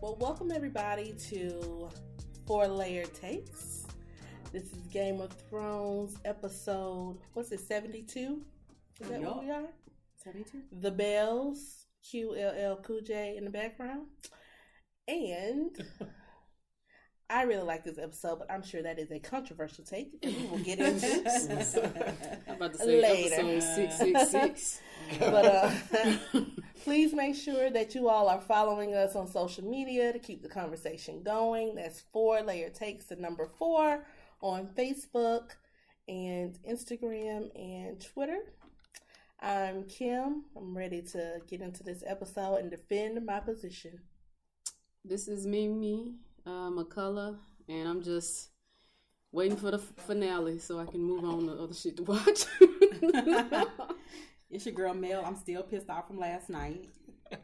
Well, welcome everybody to Four Layer Takes. This is Game of Thrones episode, what's it, 72? Is that what Yup. we are? 72? The Bells, QLL Cool J in the background. And I really like this episode, but I'm sure that is a controversial take we will get into. I'm about to say Later. episode six six six. But uh, please make sure that you all are following us on social media to keep the conversation going. That's four layer takes the number four on Facebook and Instagram and Twitter. I'm Kim. I'm ready to get into this episode and defend my position. This is Mimi uh, McCullough, and I'm just waiting for the finale so I can move on to other shit to watch. It's your girl Mel. I'm still pissed off from last night.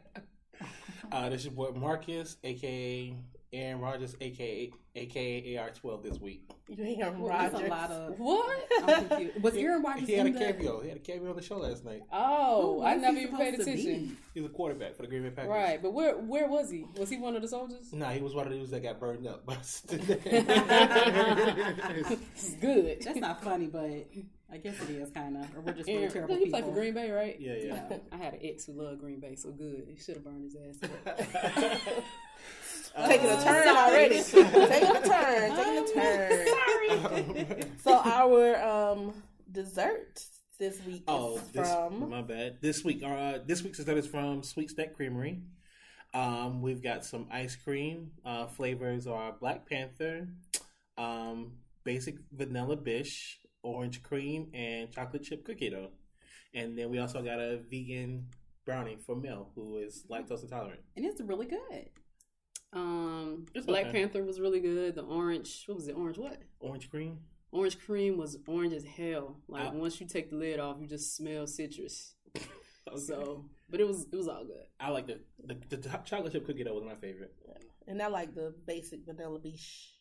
Uh, this is your boy Marcus, aka Aaron Rodgers, aka aka AR12 this week. You ain't There's Rodgers. a lot of. what? I'm confused. Was Aaron Rodgers He had a in the? cameo. He had a cameo on the show last night. Oh, Who I was never even paid supposed to be? attention. He's a quarterback for the Green Bay Packers. Right, but where where was he? Was he one of the soldiers? Nah, he was one of the dudes that got burned up. It's good. That's not funny, but I guess it is kind of. Or we're just really Aaron, terrible he people. played for Green Bay, right? yeah, yeah. Yeah. I had an ex who loved Green Bay, so good. He should have burned his ass. up. Taking a turn already. taking a turn. Taking a turn. Sorry. So our um dessert this week Oh, is this, from my bad. This week, uh, this week's dessert is from Sweet Stack Creamery. Um, we've got some ice cream. Uh, flavors are Black Panther, um, basic vanilla bish, orange cream, and chocolate chip cookie dough. And then we also got a vegan brownie for Mel, who is lactose intolerant. and it's really good. Um, It's Black okay. Panther was really good. The orange, what was it? Orange what? Orange cream. Orange cream was orange as hell. Like Ah. once you take the lid off, you just smell citrus. So, but it was it was all good. I like the, the the chocolate chip cookie dough was my favorite. and I like the basic vanilla biche.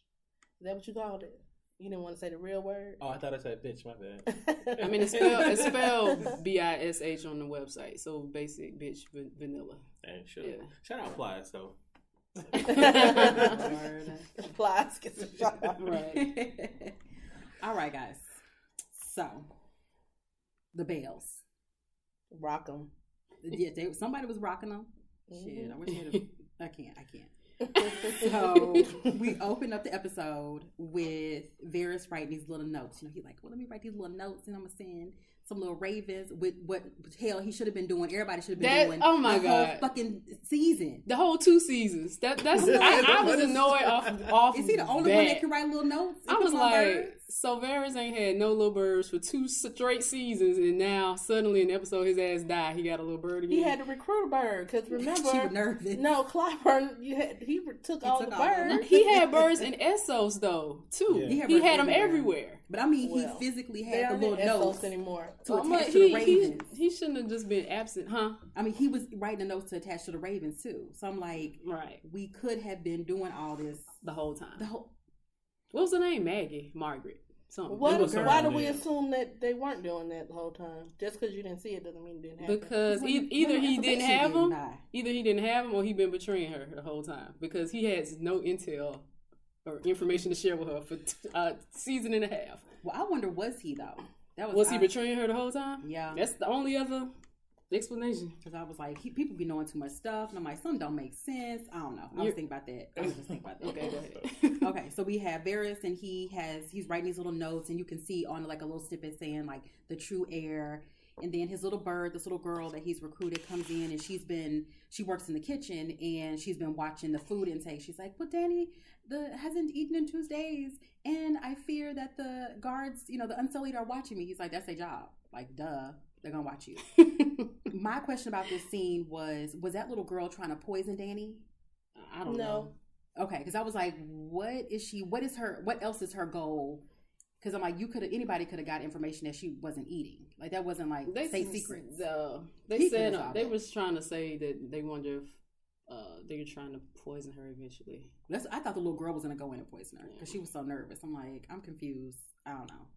Is that what you called it? You didn't want to say the real word. Oh, I thought I said bitch. My bad. I mean, it's spelled it's spelled B I S H on the website. So basic bitch va- vanilla. And sure. Yeah. Shout out Flies though. Word. Flies get the shot. Right. All right, guys. So, the bells. Rock them. Yeah, they, somebody was rocking them. Mm-hmm. Shit, I wish they had. I can't. I can't. So we opened up the episode with Varys writing these little notes. You know, he's like, "Well, let me write these little notes, and I'm gonna send some little ravens with what hell he should have been doing. Everybody should have been That- doing. oh my the whole God. fucking season. The whole two seasons. That that's I, I was annoyed off off. Is he the only one that can write little notes? I was like, birds? so Varys ain't had no little birds for two straight seasons, and now suddenly in the episode his ass died. He got a little bird again. He had to recruit a bird because remember, she was nervous. no, Qyburn, you had he re- took all took the all of them. birds. he had birds in Essos though too. Yeah. He He had had, them everywhere. everywhere. but I mean, Well, he physically had aren't the little notes. anymore. To I'm attach like, to the he, he, ravens. he shouldn't have just been absent, huh? I mean, he was writing the notes to attach to the ravens too. So I'm like, Right, we could have been doing all this the whole time. the whole. What was the name? Maggie, Margaret, something. What, why do we yeah. assume that they weren't doing that the whole time? Just because you didn't see it doesn't mean it didn't happen. Because Well, e- either he didn't have didn't them, either he didn't have them, or he been betraying her the whole time because he has no intel or information to share with her for t- a season and a half. Well, I wonder, was he though? That Was he I- betraying her the whole time? Yeah, That's the only other explanation. because I was like, he, people be knowing too much stuff, and I'm like, some don't make sense. I don't know. I was thinking about that. I was just thinking about that. Okay, go ahead. okay, so we have Varys, and he has he's writing these little notes, and you can see on like a little snippet saying like the true heir, and then his little bird, this little girl that he's recruited, comes in, and she's been she works in the kitchen, and she's been watching the food intake. She's like, "Well, Dany, the hasn't eaten in two days, and I fear that the guards, you know, the unsullied are watching me." He's like, "That's their job. Like, duh, they're gonna watch you." My question about this scene was: Was that little girl trying to poison Dany? I don't No. know. Okay, because I was like, what is she? What is her? What else is her goal? Because I'm like, you could have anybody could have got information that she wasn't eating. Like that wasn't like They state secrets. Uh, they He said uh, they it. was trying to say that they wonder if uh, they were trying to poison her eventually. That's, I thought the little girl was gonna go in and poison her because she was so nervous. I'm like, I'm confused. I don't know.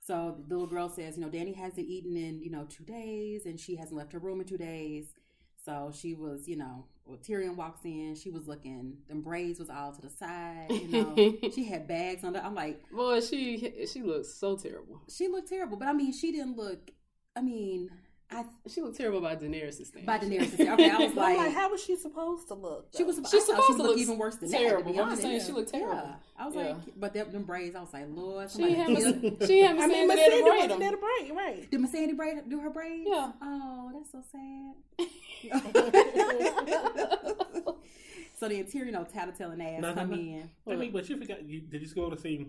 So the little girl says, you know, Dany hasn't eaten in you know two days, and she hasn't left her room in two days. So she was, you know, well, Tyrion walks in. She was looking. Them braids was all to the side. You know, she had bags on. I'm like, Boy, she she looks so terrible. she looked terrible, but I mean, she didn't look. I mean, I She looked terrible by Daenerys' stand. by Daenerys. Okay, I was like, like, how was she supposed to look? she was. though? I She's supposed she to look look even worse than terrible. that. to be I'm just saying she looked terrible. Yeah, I was Yeah. like, but them, them braids, I was like, Lord, she somebody haven't she haven't I mean, seen Missandei Sandy braid wasn't there braid, right? Did Missandei braid do her braids? Yeah. Oh, that's so sad. so the interior, no tattletelling ass No, no, come in. I mean, but you forgot. You, did you go to see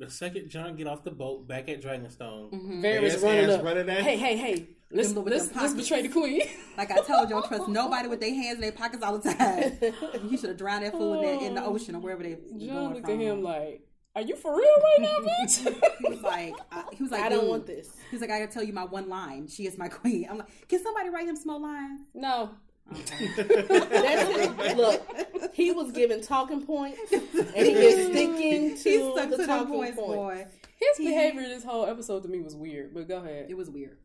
the second Jon get off the boat back at Dragonstone? Mhm. Varys Ass, running up. running at- Hey, hey, hey! Let's let's, let's betray the queen. Like I told you, I trust nobody with their hands in their pockets all the time. You should have drowned that fool in, the, in the ocean or wherever they Jon going looked from. at him like, "Are you for real right now, bitch?" he was like, I, he was like, I don't want this. He was like, I gotta tell you my one line. She is my queen. I'm like, can somebody write him small lines? no, That's it. Look, he was given talking points, and he is sticking to he stuck the to them talking points, points. boy. his He- behavior this whole episode to me was weird. But go ahead. It was weird.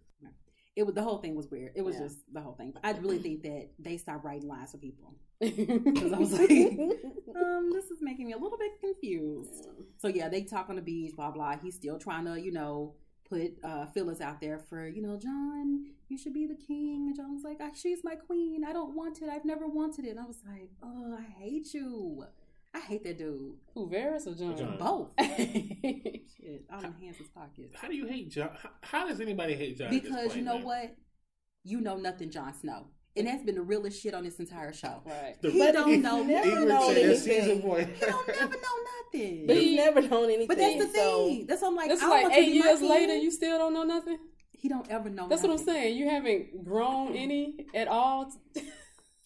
It was the whole thing was weird. It was Yeah. just the whole thing. But I really think that they stopped writing lines for people because I was like, um, this is making me a little bit confused. So yeah, they talk on the beach, blah blah. He's still trying to, you know, put uh fillers out there for, you know, Jon, you should be the king. And Jon was like, "Ah, she's my queen. I don't want it. I've never wanted it. And I was like, oh, I hate you. I hate that dude. Who Varys or Jon? Jon. Both. Shit, all in Hans's pockets. How do you hate Jon? How, how does anybody hate Jon? Because you know man? what? You know nothing, Jon Snow. And that's been the realest shit on this entire show. right. The- He don't know never Ygritte known said that anything. season one. He don't never know nothing. But he's never known anything. But that's the so- thing. That's what I'm like. That's I like want you to eight years later. You still don't know nothing. He don't ever know. That's what I'm saying. You haven't grown any at all.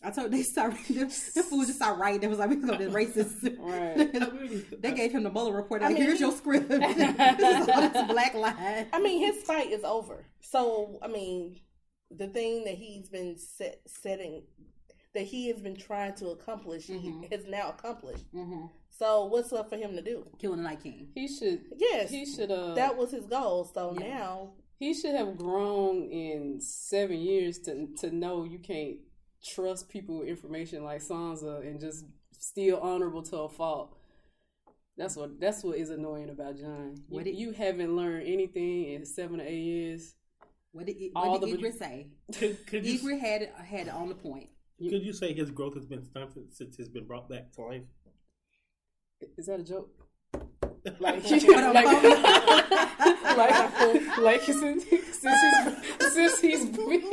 I told they started. The, the fool just started writing. It was like we gonna be racist. Right. they gave him the Mueller report. I Like, mean- here's your script. this is all this black line. I mean, his fight is over. So, I mean, the thing that he's been set, setting, that he has been trying to accomplish, Mhm. he has now accomplished. Mm-hmm. So, what's left for him to do? Killing the Night King. He should. Yes, He should. Uh, that was his goal. So Yeah. now, he should have grown in seven years to to know you can't trust people with information like Sansa and just still honorable to a fault. That's what that's what is annoying about Jon. You, did- you haven't learned anything in seven or eight years. What did, All what did the- Ygritte say? Could, could, you, Ygritte had had it on the point. could you say his growth has been stunted since he's been brought back to life? Is that a joke? Like, But, like, like, like since, since he's since he's been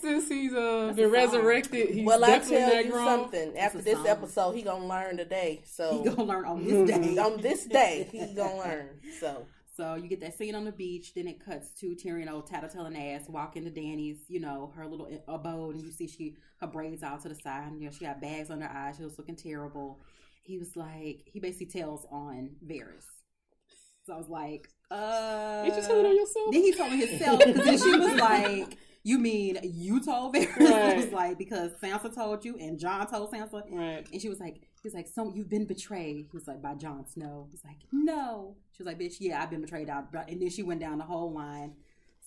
since he's uh, That's been a song. resurrected, he's well, I tell not you grown. something. After this song. episode, he gonna learn today. So He gonna learn on this day. on this day, he gonna learn. So So you get that scene on the beach, then it cuts to Tyrion old tattletelling ass walking to Dany's, you know, her little abode, and you see she her braids out to the side, and you know she got bags under her eyes, she was looking terrible. He was like, he basically tells on Varys. So I was like, uh, Did you tell it on yourself? Then he told himself because then she was like, "You mean you told Varys?" I was like, "Because Sansa told you, and Jon told Sansa." Right. And she was like, he's like, so you've been betrayed. He was like, by Jon Snow. He's like, no. She was like, bitch, yeah, I've been betrayed out. And then she went down the whole line.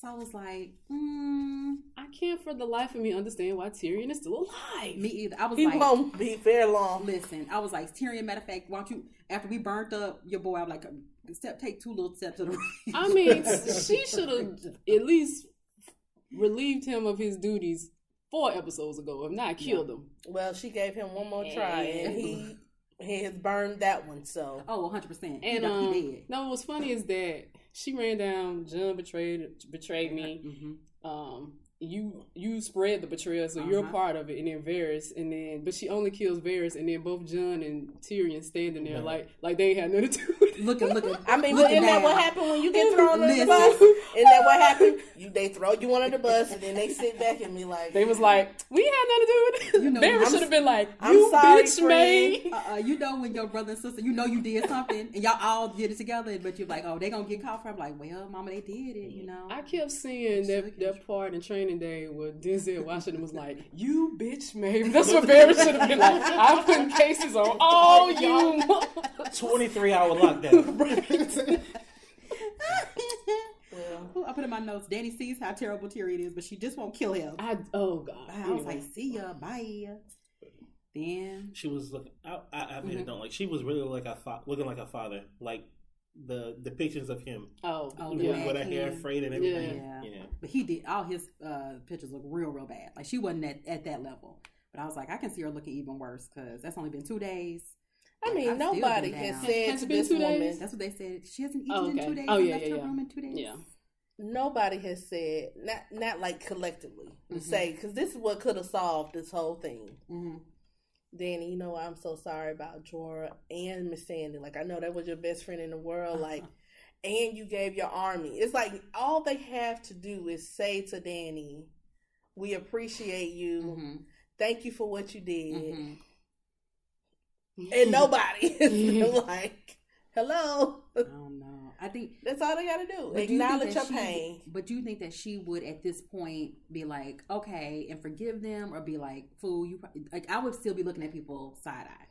So I was like, mm, I can't for the life of me understand why Tyrion is still alive. me either. I was he like, won't be very long. listen, I was like, Tyrion, matter of fact, why don't you, after we burnt up your boy, I'm like, step, take two little steps to the right. I mean, she should have at least relieved him of his duties four episodes ago, if not killed him. Well, she gave him one more try, and And- he he has burned that one. So Oh, 100%. And done- um, he did. no, what's funny is that she ran down. John betrayed betrayed me. hmm Um, you you spread the betrayal, so you're a Uh-huh. part of it. And then Varys, and then but she only kills Varys, and then both Jon and Tyrion standing there Right. like like they ain't had nothing to do with it. Looking, looking. I mean, looking isn't that what happened when you get thrown under the Listen. bus? Isn't that what happened? You they throw you under the bus, and then they sit back and be like, They was like, we had nothing to do with it. You know, Varys should have been like, I'm you sorry, bitch friend. Uh, uh, you know when your brother and sister, you know you did something, and y'all all did it together, but you're like, oh, they gonna get caught for. I'm like, well, mama, they did it, you know. I kept seeing that, that part and Training Day where Denzel Washington was like, "You bitch, maybe." That's what Varys should have been like. I'm putting cases on all you. 23 hour lockdown. well, I put in my notes. Dany sees how terrible Tyrion is, but she just won't kill him. I oh god. I was like, see ya, bye. Then She was looking. I, I, I made Mhm. it known. Like she was really like a fa- looking like a father. Like the depictions of him oh, Oh, the yeah. with a hair King. frayed and everything. Yeah. Yeah. But he did all his uh, pictures look real, real bad. Like she wasn't at, at that level. But I was like, I can see her looking even worse because that's only been two days. I mean, I've nobody has said Has to this two woman. days? That's what they said. She hasn't eaten Oh, in two days. Oh, yeah, left yeah, her yeah. room in two days. Yeah. Nobody has said not not like collectively to Mhm. say because this is what could have solved this whole thing. hmm Dany, you know I'm so sorry about Jorah and Missandei. Like I know that was your best friend in the world. Like, and you gave your army. It's like all they have to do is say to Dany, "We appreciate you. hmm Thank you for what you did." hmm And nobody is like, "Hello." I don't know. I think That's all they got to do. But you Acknowledge your she- pain. But do you think that she would at this point be like, okay, and forgive them, or be like, fool, you? Like, I would still be looking at people side eye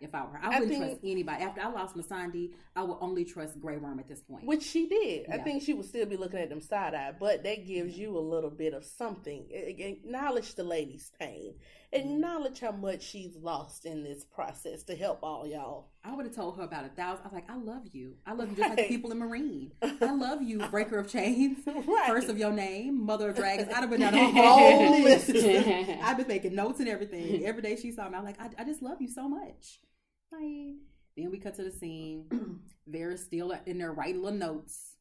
if I were her. I I wouldn't think- trust anybody. After I lost Missandei, I would only trust Grey Worm at this point. Which she did. I think she would still be looking at them side eye, but that gives you a little bit of something. Acknowledge the lady's pain. Acknowledge mm-hmm. how much she's lost in this process to help all y'all. I would have told her about a thousand. I was like, I love you. I love you just like the people in Meereen. I love you, Breaker of Chains, Right. First of your name, Mother of Dragons. I'd have been down a Whole list. I've been making notes and everything. Every day she saw me, I'm like, I, I just love you so much. Bye. Then we cut to the scene. Varys still in there writing little notes,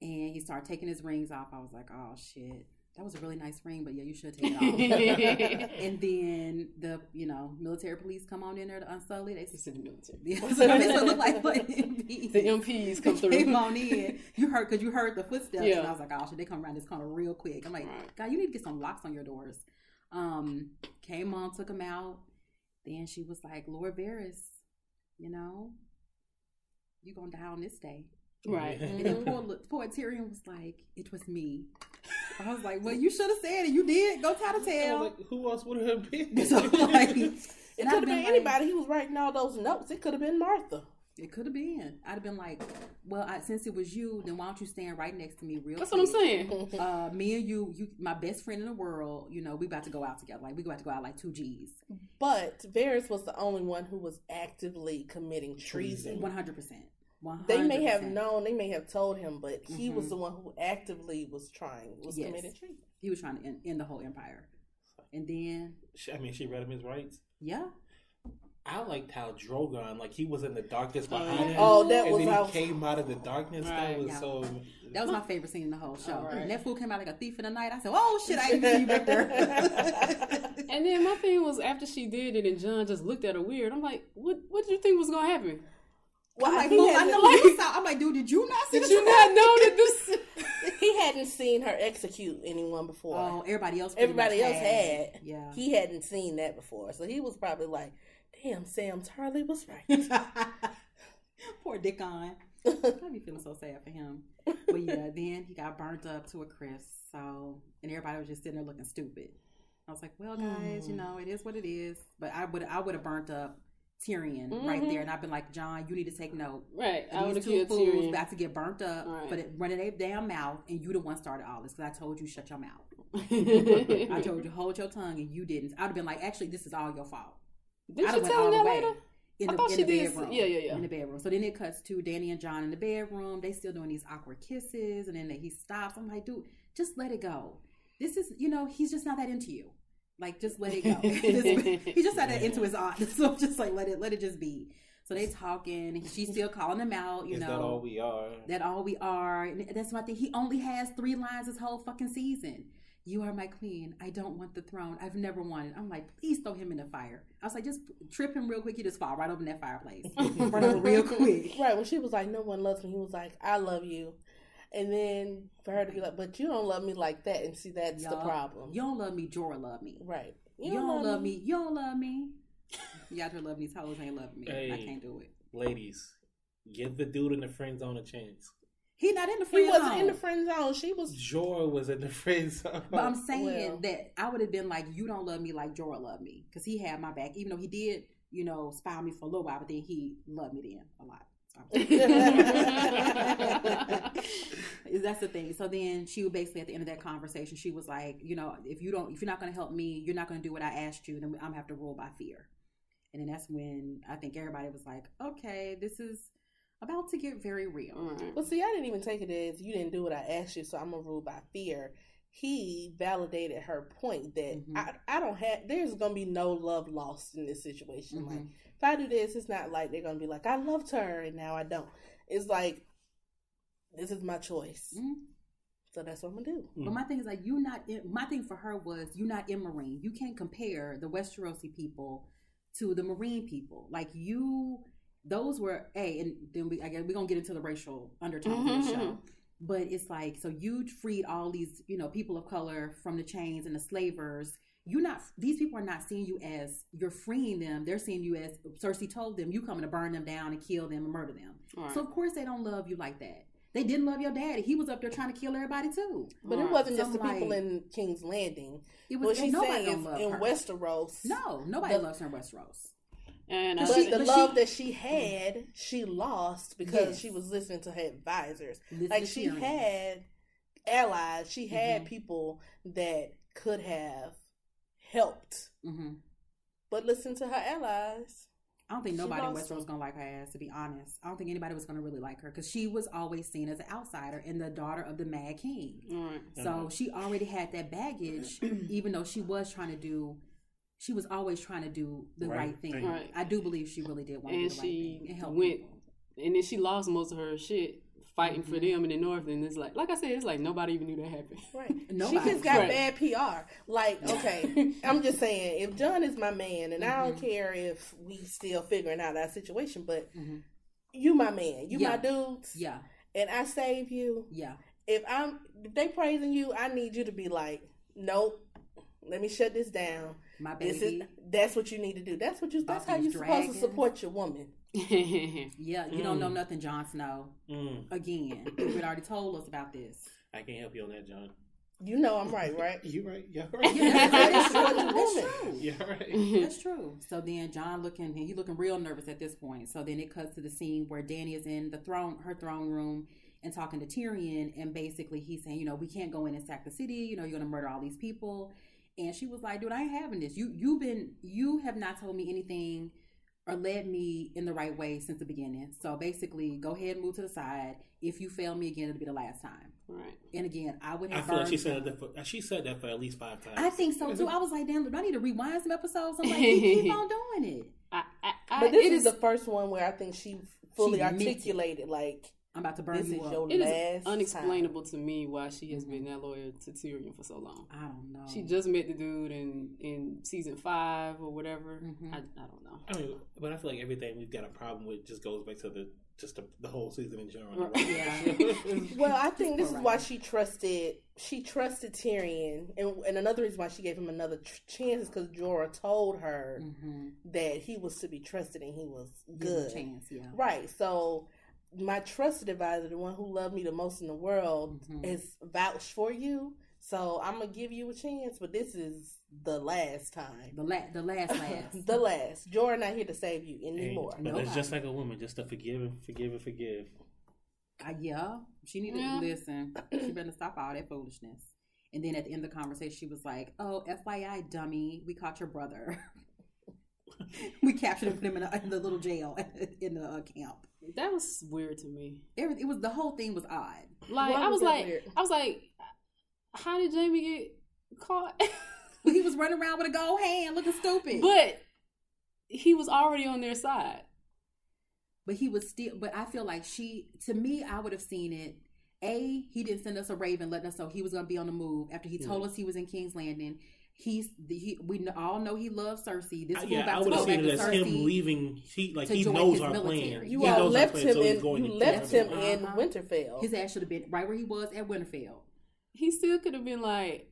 and he started taking his rings off. I was like, oh shit, that was a really nice ring, but yeah, you should take it off. and then the you know military police come on in there to unsully. They in the military. so they look like what MPs. The MPs come through. Came on in. You heard because you heard the footsteps, Yeah. and I was like, "Oh shit!" They come around this corner real quick. I'm like, Right. "God, you need to get some locks on your doors." Um, came on, took him out. Then she was like, "Lord Varys, you know, you gonna die on this day." Right. And then poor, poor Tyrion was like, "It was me." I was like, "Well, you should have said it. You did. Go tell the I tale." like, who else would it have been? So, like, It could have been like- anybody. He was writing all those notes. It could have been Martha. It could have been. I'd have been like, "Well, I, since it was you, then why don't you stand right next to me, real?" That's what I'm saying. Uh, me and you, you, my best friend in the world. You know, we about to go out together. Like we about to go out like two G's. But Varys was the only one who was actively committing treason. One hundred percent. One. They may have known, they may have told him, but he was Mhm. the one who actively was trying, was Yes. committing treason. He was trying to end, end the whole empire, and then She- I mean, she read him his rights. yeah, I liked how Drogon, like he was in the darkness behind him. Oh, that and was then he how. came out of the darkness. Right. That was Yeah. so. that was my favorite scene in the whole show. Right. And that fool came out like a thief in the night. I said, "Oh shit, I didn't see you back there." And then my thing was after she did it and Jon just looked at her weird. I'm like, what? What did you think was gonna happen? Well, I'm like, he, I hadn't, know you saw. I'm like, dude, did you not see? Did you not know that this? he hadn't seen her execute anyone before. Oh, everybody else. Everybody else had. Yeah. He hadn't seen that before. So he was probably like, damn, Sam Tarly was right. Poor Dickon. I'd be feeling so sad for him. But yeah, then he got burnt up to a crisp. So, and everybody was just sitting there looking stupid. I was like, well, guys, you mm. know, it is what it is. But I would, I would have burnt up Tyrion right Mhm. there, and I've been like, Jon, you need to take note. Right, I These two fools Tyrion. about to get burnt up, Right. but it, running their damn mouth, and you the one started all this because I told you shut your mouth. I told you hold your tongue, and you didn't. I'd have been like, actually, this is all your fault. Did I'd she tell him that later? in I the, thought in she the did. bedroom. Yeah, yeah, yeah. In the bedroom. So then it cuts to Dany and Jon in the bedroom. They still doing these awkward kisses, and then he stops. I'm like, dude, just let it go. This is, you know, he's just not that into you. Like, just let it go. he just not it into his aunt. So just like let it, let it just be. So they talking. and She's still calling him out. You Is know, that all we are? that all we are. And that's my thing. He only has three lines this whole fucking season. You are my queen. I don't want the throne. I've never wanted. I'm like, please throw him in the fire. I was like, just trip him real quick. You just fall right over in that fireplace. Run over real quick. right. When she was like, no one loves me, he was like, I love you. And then for her to be like, but you don't love me like that. And see, that's the Y'all- problem. You don't love me. Jorah love me. right. You, don't, love me. You don't love me. You out here loving these hoes ain't loving me. I can't do it. Ladies, give the dude in the friend zone a chance. He not in the friend He friend wasn't zone. in the friend zone. She was. Jorah was in the friend zone. But I'm saying Well. that I would have been like, you don't love me like Jorah loved me. Because he had my back. Even though he did, you know, spy on me for a little while, but then he loved me then a lot. That's the thing. So then she would basically at the end of that conversation, she was like, you know, if you don't, if you're not going to help me, you're not going to do what I asked you, then I'm gonna have to rule by fear. And then that's when I think everybody was like, okay, this is about to get very real. Right. Well, see, I didn't even take it as you didn't do what I asked you, so I'm gonna rule by fear. He validated her point that Mhm. I, I don't have. There's gonna be no love lost in this situation. Mhm. Like if I do this, it's not like they're gonna be like I loved her and now I don't. It's like this is my choice, Mhm. so that's what I'm gonna do. But my thing is like you not. In, my thing for her was you not in Meereen. You can't compare the Westerosi people to the Meereen people. Like you, those were a, and then we I guess we're gonna get into the racial undertones of the show. But it's like so you freed all these you know people of color from the chains and the slavers. You're not these people are not seeing you as you're freeing them. They're seeing you as Cersei told them you coming to burn them down and kill them and murder them. Right. So of course they don't love you like that. They didn't love your daddy. He was up there trying to kill everybody too. But it wasn't just So, the people like- in King's Landing. It What was she's nobody saying don't in her. Westeros. No, nobody the- loves her in Westeros. and But she- the but love she- that she had, she lost because Yes. she was listening to her advisors. Listen like she Tyrion. had allies, she had Mhm. people that could have helped, Mhm. but listen to her allies. I don't think She nobody in lost Westeros was gonna like her ass. To be honest, I don't think anybody was gonna really like her because she was always seen as an outsider and the daughter of the Mad King. Right. So uh-huh. she already had that baggage, even though she was trying to do. She was always trying to do the Right right, thing. thing. Right. I do believe she really did want to And do the right she thing and help went people. and then she lost most of her shit fighting for Mhm. them in the north. And it's like, like I said, it's like nobody even knew that happened. Right. Nobody. She just got Right. bad PR. Like, okay, I'm just saying, if Jon is my man, and I don't Mhm. care if we still figuring out our situation, but Mhm. you my man, you my dudes, Yeah, and I save you. yeah. if I'm if they praising you, I need you to be like, nope. Let me shut this down. My This baby. is that's what you need to do. That's what you. That's About how you're supposed to support your woman. yeah, you don't know Mm. nothing, Jon Snow. Mm, Again, you had already told us about this. I can't help you on that, Jon. You know I'm right, right? You right? Yeah, right. Yeah, that's true. you That's woman. true. Yeah, right. That's true. So then Jon looking, he looking real nervous at this point. So then it cuts to the scene where Dany is in the throne, her throne room, and talking to Tyrion, and basically he's saying, you know, we can't go in and sack the city. You know, you're gonna murder all these people. And she was like, dude, I ain't having this. You you've been you have not told me anything or led me in the right way since the beginning. So basically, go ahead and move to the side. If you fail me again, it'll be the last time. right. And again, I would I have. feel like she said that. For, she said that for at least five times. I think so too. I was like, damn, do I need to rewind some episodes? I'm like, he keep on doing it. I, I, I, But this it is is the first one where I think she fully She articulated like I'm about to burn this you is up. your it last is unexplainable to me why she has been that loyal to Tyrion for so long. I don't know. She just met the dude in in season five or whatever. Mhm. I, I don't know. I mean, but I feel like everything we've got a problem with just goes back to the just the, the whole season in general. Right. Yeah. Well, I think this is why she trusted she trusted Tyrion, and, and another reason why she gave him another tr- chance is because Jorah told her mm-hmm. that he was to be trusted and he was Give him a good. chance, yeah. Right. So my trusted advisor, the one who loved me the most in the world, Mhm. has vouched for you. So I'm gonna give you a chance, but this is the last time. The la- the last last. the last. Jorah not here to save you Hey, anymore. but Nobody. it's just like a woman, just to forgive and forgive and forgive. Uh, yeah, she needed Yeah. to listen. She better stop all that foolishness. And then at the end of the conversation, she was like, "Oh, FYI, dummy, we caught your brother. we captured him, put him in, a, in the little jail in the uh, camp. That was weird to me. Everything it was the whole thing was odd. Like Why I was was like, weird? I was like, how did Jaime get caught? he was running around with a gold hand, looking stupid. but he was already on their side. but he was still but i feel like she to me i would have seen it a he didn't send us a raven letting us know he was going to be on the move after he told us he was in king's landing he's he, we all know he loves cersei this I- fool yeah, about I to would go have back seen to it as cersei him leaving. He like he knows our military. plan. You he all knows left our him plan, so he's in going you to left him in. Uh-huh. Winterfell. his ass should have been right where he was at winterfell He still could have been like,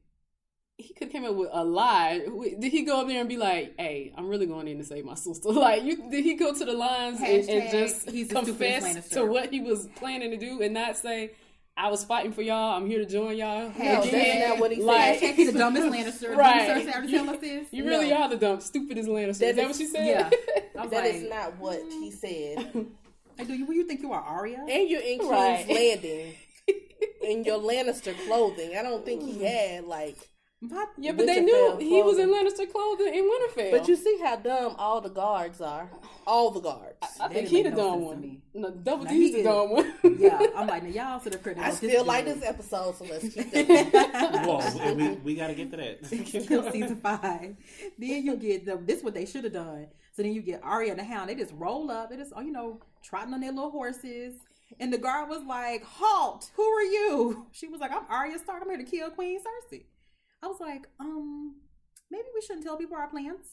he could have came up with a lie. Did he go up there and be like, "Hey, I'm really going in to save my sister"? Like, you did he go to the lines and, and just he's the confess to what he was planning to do and not say, "I was fighting for y'all. I'm here to join y'all." no, that's again." not what he Like- said. he's the dumbest lannister Right. Didn't Cersei already tell us this You really No. are the dumb, stupidest Lannister. That is that is- what she said? yeah I was That like, is not what he mm. said. Like, do you, you think you are Arya? And you're in King's Right. Landing in your Lannister clothing. I don't think he had like. But- Yeah, but they knew Winterfell he was in clothing. Lannister clothing in Winterfell. But you see how dumb all the guards are. All the guards. I That think he make the no dumb one. me. No, Double Now, D's he the dumb one. yeah, I'm like, now y'all sit up here. I still like this episode, so let's keep that. Whoa, we, we got to get to that. Kill season five. Then you get the this what they should have done. So then you get Arya and the Hound. They just roll up. They just oh you know trotting on their little horses. And the guard was like, "Halt! Who are you?" She was like, "I'm Arya Stark. I'm here to kill Queen Cersei." I was like, um, maybe we shouldn't tell people our plans.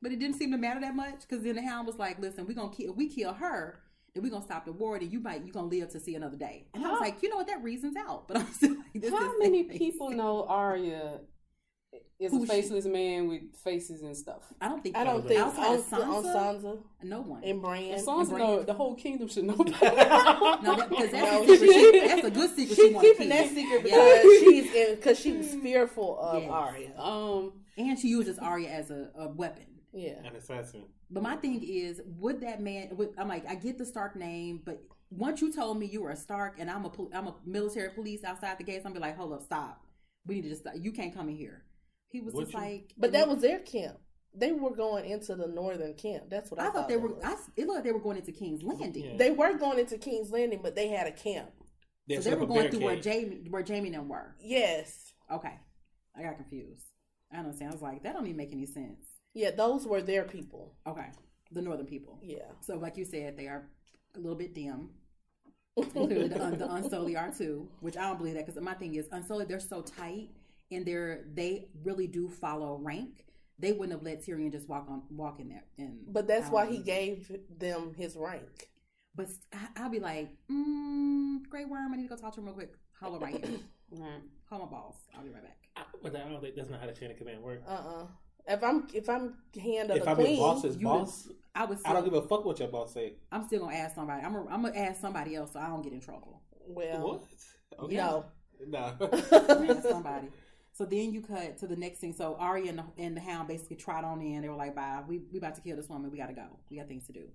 But it didn't seem to matter that much because then the Hound was like, "Listen, we're gonna kill. If we kill her." Then we're gonna stop the war, and you might you're gonna live to see another day. And I was like, you know what, that reason's out. But I'm still like, this How many people know Arya is Who a she- faceless man with faces and stuff? I don't think I don't think outside on, of on Sansa, Sansa no one. and Bran. And Sansa Bran. know the whole kingdom should know. No, that, because that's, No, a secret. she- She, that's a good secret. She's wanna keeping keep. that secret Yeah. because she's in because she was fearful of Yes. Arya. um, and she uses Arya as a, a weapon. Yeah. An assassin. But my thing is, would that man? Would, I'm like, I get the Stark name, but once you told me you were a Stark and I'm a pol- I'm a military police outside the gates, I'm be like, hold up, stop. We need to just stop. You can't come in here. He was Would just you? like, But that was their camp. They were going into the northern camp. That's what I, thought. I thought they were. I, it looked like they were going into King's Landing. Yeah. They were going into King's Landing, but they had a camp. They So they were going through where. Jaime, where Jaime and them were. Yes. Okay, I got confused. I don't understand. I was like, that don't even make any sense. Yeah, those were their people. Okay, the northern people. Yeah. So, like you said, they are a little bit dim. And the, un- the Unsullied are too, which I don't believe that because my thing is Unsullied. They're so tight, and they're they really do follow rank. They wouldn't have let Tyrion just walk on walk in there. And But that's why he gave them his rank. But I- I'll be like, mm, Grey Worm. I need to go talk to him real quick. Hold on right here. right. Hold my balls. I'll be right back. I- But I don't think that's not how the chain of command works. Uh uh If I'm if I'm hand of If the I'm queen, boss's you boss, I was. I don't give a fuck what your boss say. I'm still gonna ask somebody. I'm. Gonna, I'm gonna ask somebody else so I don't get in trouble. well, What? no. No. Ask somebody. So then you cut to the next thing. So Arya and the, and the Hound basically trot on in. They were like, "Bye, we we about to kill this woman. We gotta go. We got things to do."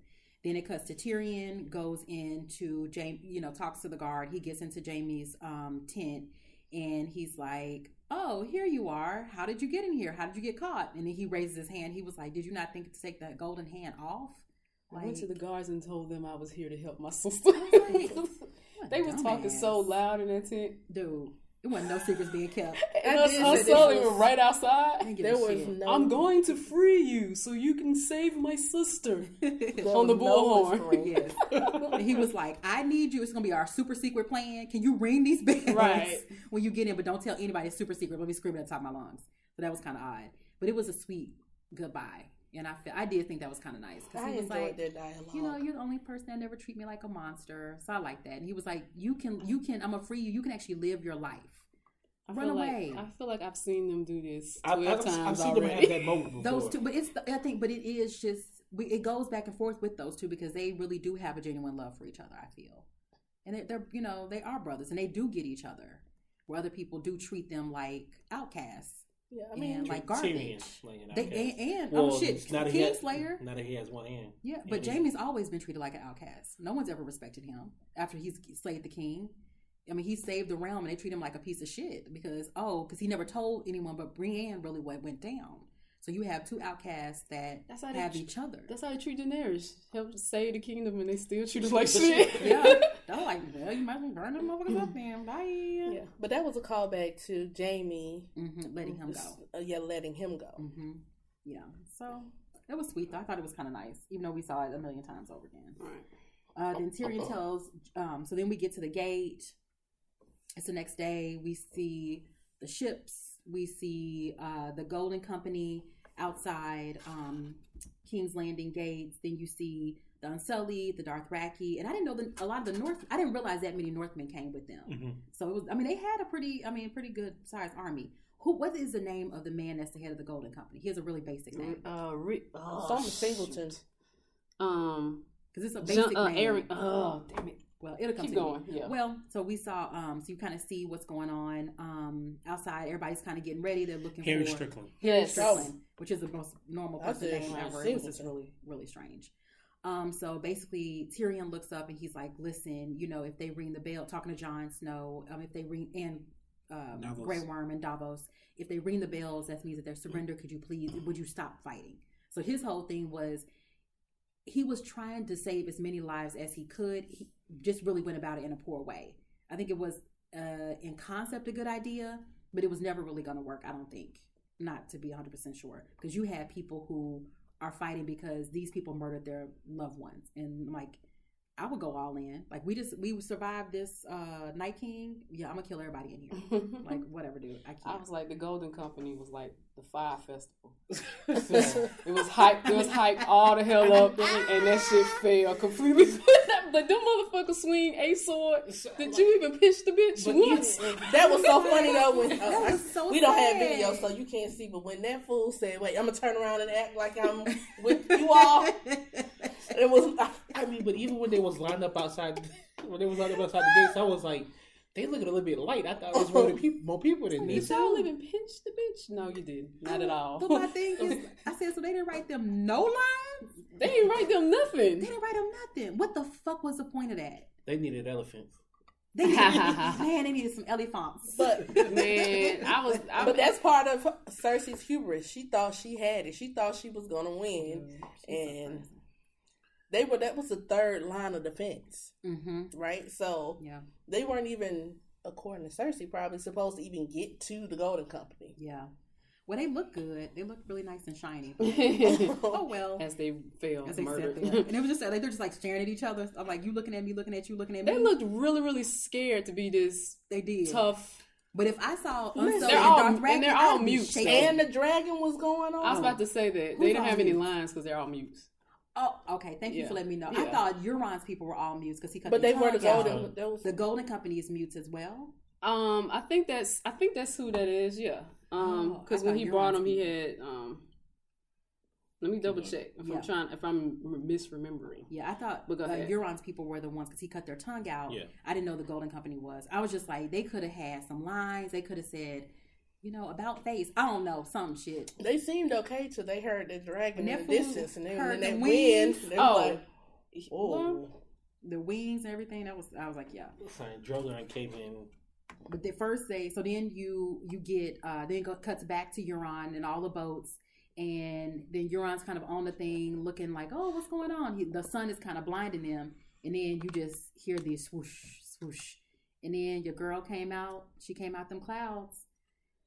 Then it cuts to Tyrion goes into Jaime. You know, talks to the guard. He gets into Jaime's um, tent and he's like, "Oh, here you are. How did you get in here? How did you get caught?" And then he raises his hand. He was like, "Did you not think to take that golden hand off?" I went to the guards and told them I was here to help my sister. like, they were talking so loud in that tent. dude. It wasn't no secrets being kept. And I us, did us say was- were right outside. There was no. I'm going to free you so you can save my sister. on the was no bullhorn. Yes. He was like, I need you. It's going to be our super secret plan. Can you ring these bells Right. when you get in? But don't tell anybody it's super secret. Let me scream it at the top of my lungs. So that was kind of odd. But it was a sweet goodbye. And I feel, I did think that was kind of nice. Because I he was enjoyed like, their dialogue. you know, you're the only person that never treat me like a monster. So I like that. And he was like, you can, you can, I'm going to free you. You can actually live your life. I Run feel away. Like, I feel like I've seen them do this I, 12 I've, times I've seen already. them have that moment before. those two but it's the, i think but it is just we, it goes back and forth with those two because they really do have a genuine love for each other i feel and they're, they're you know they are brothers and they do get each other where other people do treat them like outcasts yeah, I mean, and like Tyrion, garbage like an they and, and oh, Well, oh shit now that he has- Kingslayer Now that he has one hand. yeah but and he- Jaime's always been treated like an outcast no one's ever respected him after he's slayed the king I mean, he saved the realm, and they treat him like a piece of shit because oh, because he never told anyone, but Brienne really what went down. So you have two outcasts that That's how they have tr- each other. That's how they treat Daenerys. Help save the kingdom and they still treat us like shit. yeah, they're like, well, you might as well burn them motherfuckers up, then. Bye. yeah, but that was a callback to Jaime hmm letting him go. Uh, yeah, letting him go. hmm Yeah, so that was sweet. Though. I thought it was kind of nice, even though we saw it a million times over again. Uh, then Tyrion tells. Um, so then we get to the gate. It's the next day. We see the ships. We see uh, the Golden Company outside um, King's Landing gates. Then you see the Unsullied, the Dothraki, and I didn't know that a lot of the North. I didn't realize that many Northmen came with them. Mhm. So it was. I mean, they had a pretty. I mean, pretty good sized army. Who? What is the name of the man that's the head of the Golden Company? He has a really basic name Uh, Re- oh, Something Singleton. shoot. Um, because it's a basic John, uh, name. Aaron. Oh, damn it. Well, it'll come Keep to going. me. Yeah. Well, so we saw. Um, so you kind of see what's going on. Um, outside, everybody's kind of getting ready. They're looking Harry for Strickland. Harry Yes. Strickland, which is the most normal I person said name Sean ever. It was just really, really strange. Um, so basically, Tyrion looks up and he's like, "Listen, you know, if they ring the bell, talking to Jon Snow, um, if they ring and um, Davos. Grey Worm and Davos, if they ring the bells, that means that they're surrender. Could you please? Would you stop fighting?" So his whole thing was he was trying to save as many lives as he could. He just really went about it in a poor way. I think it was uh, in concept a good idea, but it was never really going to work. I don't think. Not to be 100 percent sure, because you have people who are fighting because these people murdered their loved ones, and like I would go all in. Like we just we survived this uh Night King. Yeah, I'm gonna kill everybody in here. like whatever, dude. I I can't. was like, the Golden Company was like the Fyre Festival. It was hyped. It was hyped all the hell up, and that shit fell completely. but them motherfuckers swing a sword. Did you even pinch the bitch But once? That was so funny though. When uh, That was so we don't have video, so you can't see. But when that fool said, "Wait, I'm gonna turn around and act like I'm with you all," it was. I mean, but even when they was lined up outside, when they was lined up outside the gates, I was like, they looking a little bit light. I thought it was more, than oh. more people than Did this. y'all even pinch the bitch? No, you didn't. Not at all. But my thing is, I said, so they didn't write them no lines. they didn't write them nothing. They didn't write them nothing. What the fuck was the point of that? They needed elephants. They needed, man, they needed some elephants. But Man, I was. I, but that's part of Cersei's hubris. She thought she had it. She thought she was gonna win, and they were. That was the third line of defense, mm-hmm. right? So Yeah, they weren't even, according to Cersei, probably supposed to even get to the Golden Company. yeah. Well, they look good. They look really nice and shiny. oh well. as they fell As they murdered. sat. And it was just like they're just like staring at each other. I'm like, you looking at me, looking at you, looking at me. they looked really, really scared to be this They did. tough. But if I saw Listen, Unsullied They're and all- Darth and they're all I'd be mutes, shaking. And the dragon was going on. I was about to say that Who's they don't all have any lines because they're all mutes. Oh, okay. Thank you Yeah. for letting me know. I thought Euron's people were all mutes because he cut but their they were the out. Golden. That was The Golden Company is mutes as well. Um, I think that's I think that's who that is. Yeah. Um, Oh, because I when he you brought were him, he had um. Let me double check if Yeah. I'm trying if I'm misremembering. Yeah, I thought But uh. Euron's people were the ones because he cut their tongue out. Yeah. I didn't know the Golden Company was. I was just like, they could have had some lines. They could have said, you know, about face. I don't know, some shit. They seemed okay till they heard the dragon When in the distance, and then heard when the that wings- wind, they Oh. like, "Oh, The wings and everything. That was. I was like, yeah. Fine, Drogon came in. But the first day, so then you you get uh then it go, cuts back to Euron and all the boats, and then Euron's kind of on the thing, looking like, oh, what's going on? He, the sun is kind of blinding them, and then you just hear this swoosh swoosh, and then your girl came out. She came out them clouds,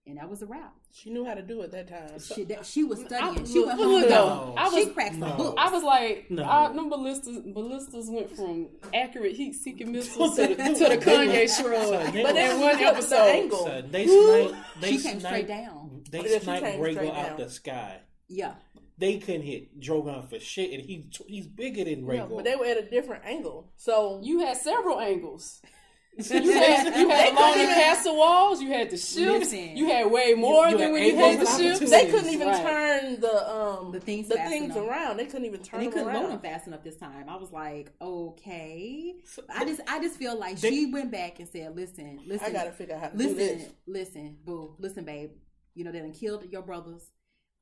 and that was a wrap. she knew how to do it that time." She that, she was studying. I- she look- went look, home. look, though. I she was- cracked some No. books. I was like, No. I, them ballistas, ballistas went from accurate heat seeking missiles to the, to the Kanye shrug They But were- that's in one because of the episode. angle. Son, they sniped. They she came straight down. They Yeah, sniped came Rhaegal straight out the sky. Yeah, They couldn't hit Drogon for shit, and he he's bigger than Yeah, Rhaegal. but they were at a different angle. So You had several angles. You had you had along the castle walls. You had the ships. Listen. You had way more you than when you had the of ships. they couldn't even Right. turn the um The things the things enough. around. They couldn't even turn and he them couldn't load them fast enough this time. I was like, okay. I just, I just feel like They- she went back and said, listen, listen, I gotta figure out how to do listen, this. listen, boo, listen, babe. You know they done killed your brothers.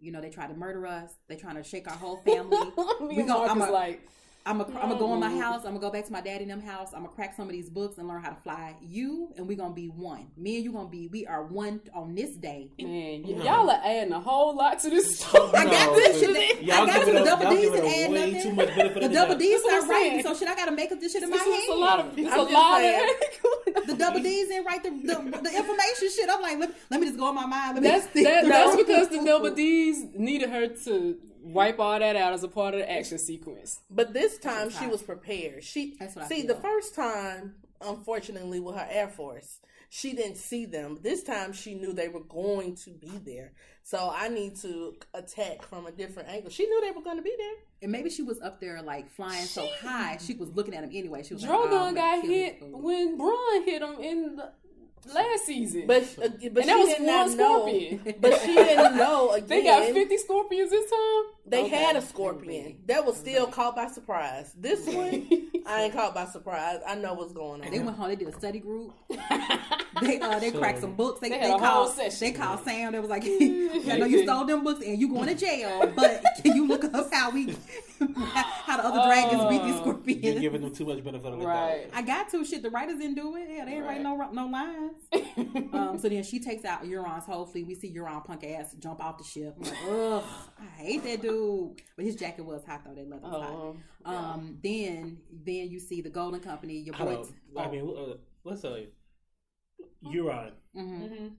You know they tried to murder us. They trying to shake our whole family. Me We and gon- Mark I'm is a- like, I'm gonna, I'm go in my Mm. house. I'm gonna go back to my daddy and them house. I'm gonna crack some of these books and learn how to fly. You and we gonna be one. Me and you gonna be. We are one on this day. man, y- No. y'all are adding a whole lot to this story. I got No, this so shit. y'all I got give it the double y'all D's give and a add nothing. too much benefit The double. D's That's what writing, saying. so shit. I gotta make up this shit in my This is head. a lot of. It's I'm a lot of. the double D's and write the, the the information shit. I'm like, let, let me just go in my mind. Let me That's that, that's because the double D's needed her to wipe all that out as a part of the action sequence. But this time she was prepared. She That's what see the first time, unfortunately, with her Air Force, she didn't see them. This time she knew they were going to be there. So I need to attack from a different angle. She knew they were going to be there. And maybe she was up there like flying so high, she was looking at him anyway. She was like, oh, Drogon got hit when Bronn hit him in the last season. But uh, but and she that was did one not scorpion. know. But she didn't know again. They got 50 scorpions this time? They Okay. had a scorpion that was still caught by surprise. This one, I ain't caught by surprise. I know what's going on. They went home. They did a study group. They uh, they So- cracked some books. They, They they, had a whole called they called Sam. They was like, I know you stole them books and you going to jail, but can you look up how we how the other dragons beat these Oh. scorpions? You're giving them too much benefit of the Right. I got to shit. The writers didn't do it. Yeah, they ain't write no no lines. um, so then she takes out Euron's whole fleet. We see Euron punk ass jump off the ship. I'm like, ugh, I hate that dude. But his jacket was hot though. That leather was hot. Oh, Um, then then you see the Golden Company. Your Hold boy. on. I mean, uh, let's tell you. Euron, hmm Mhm.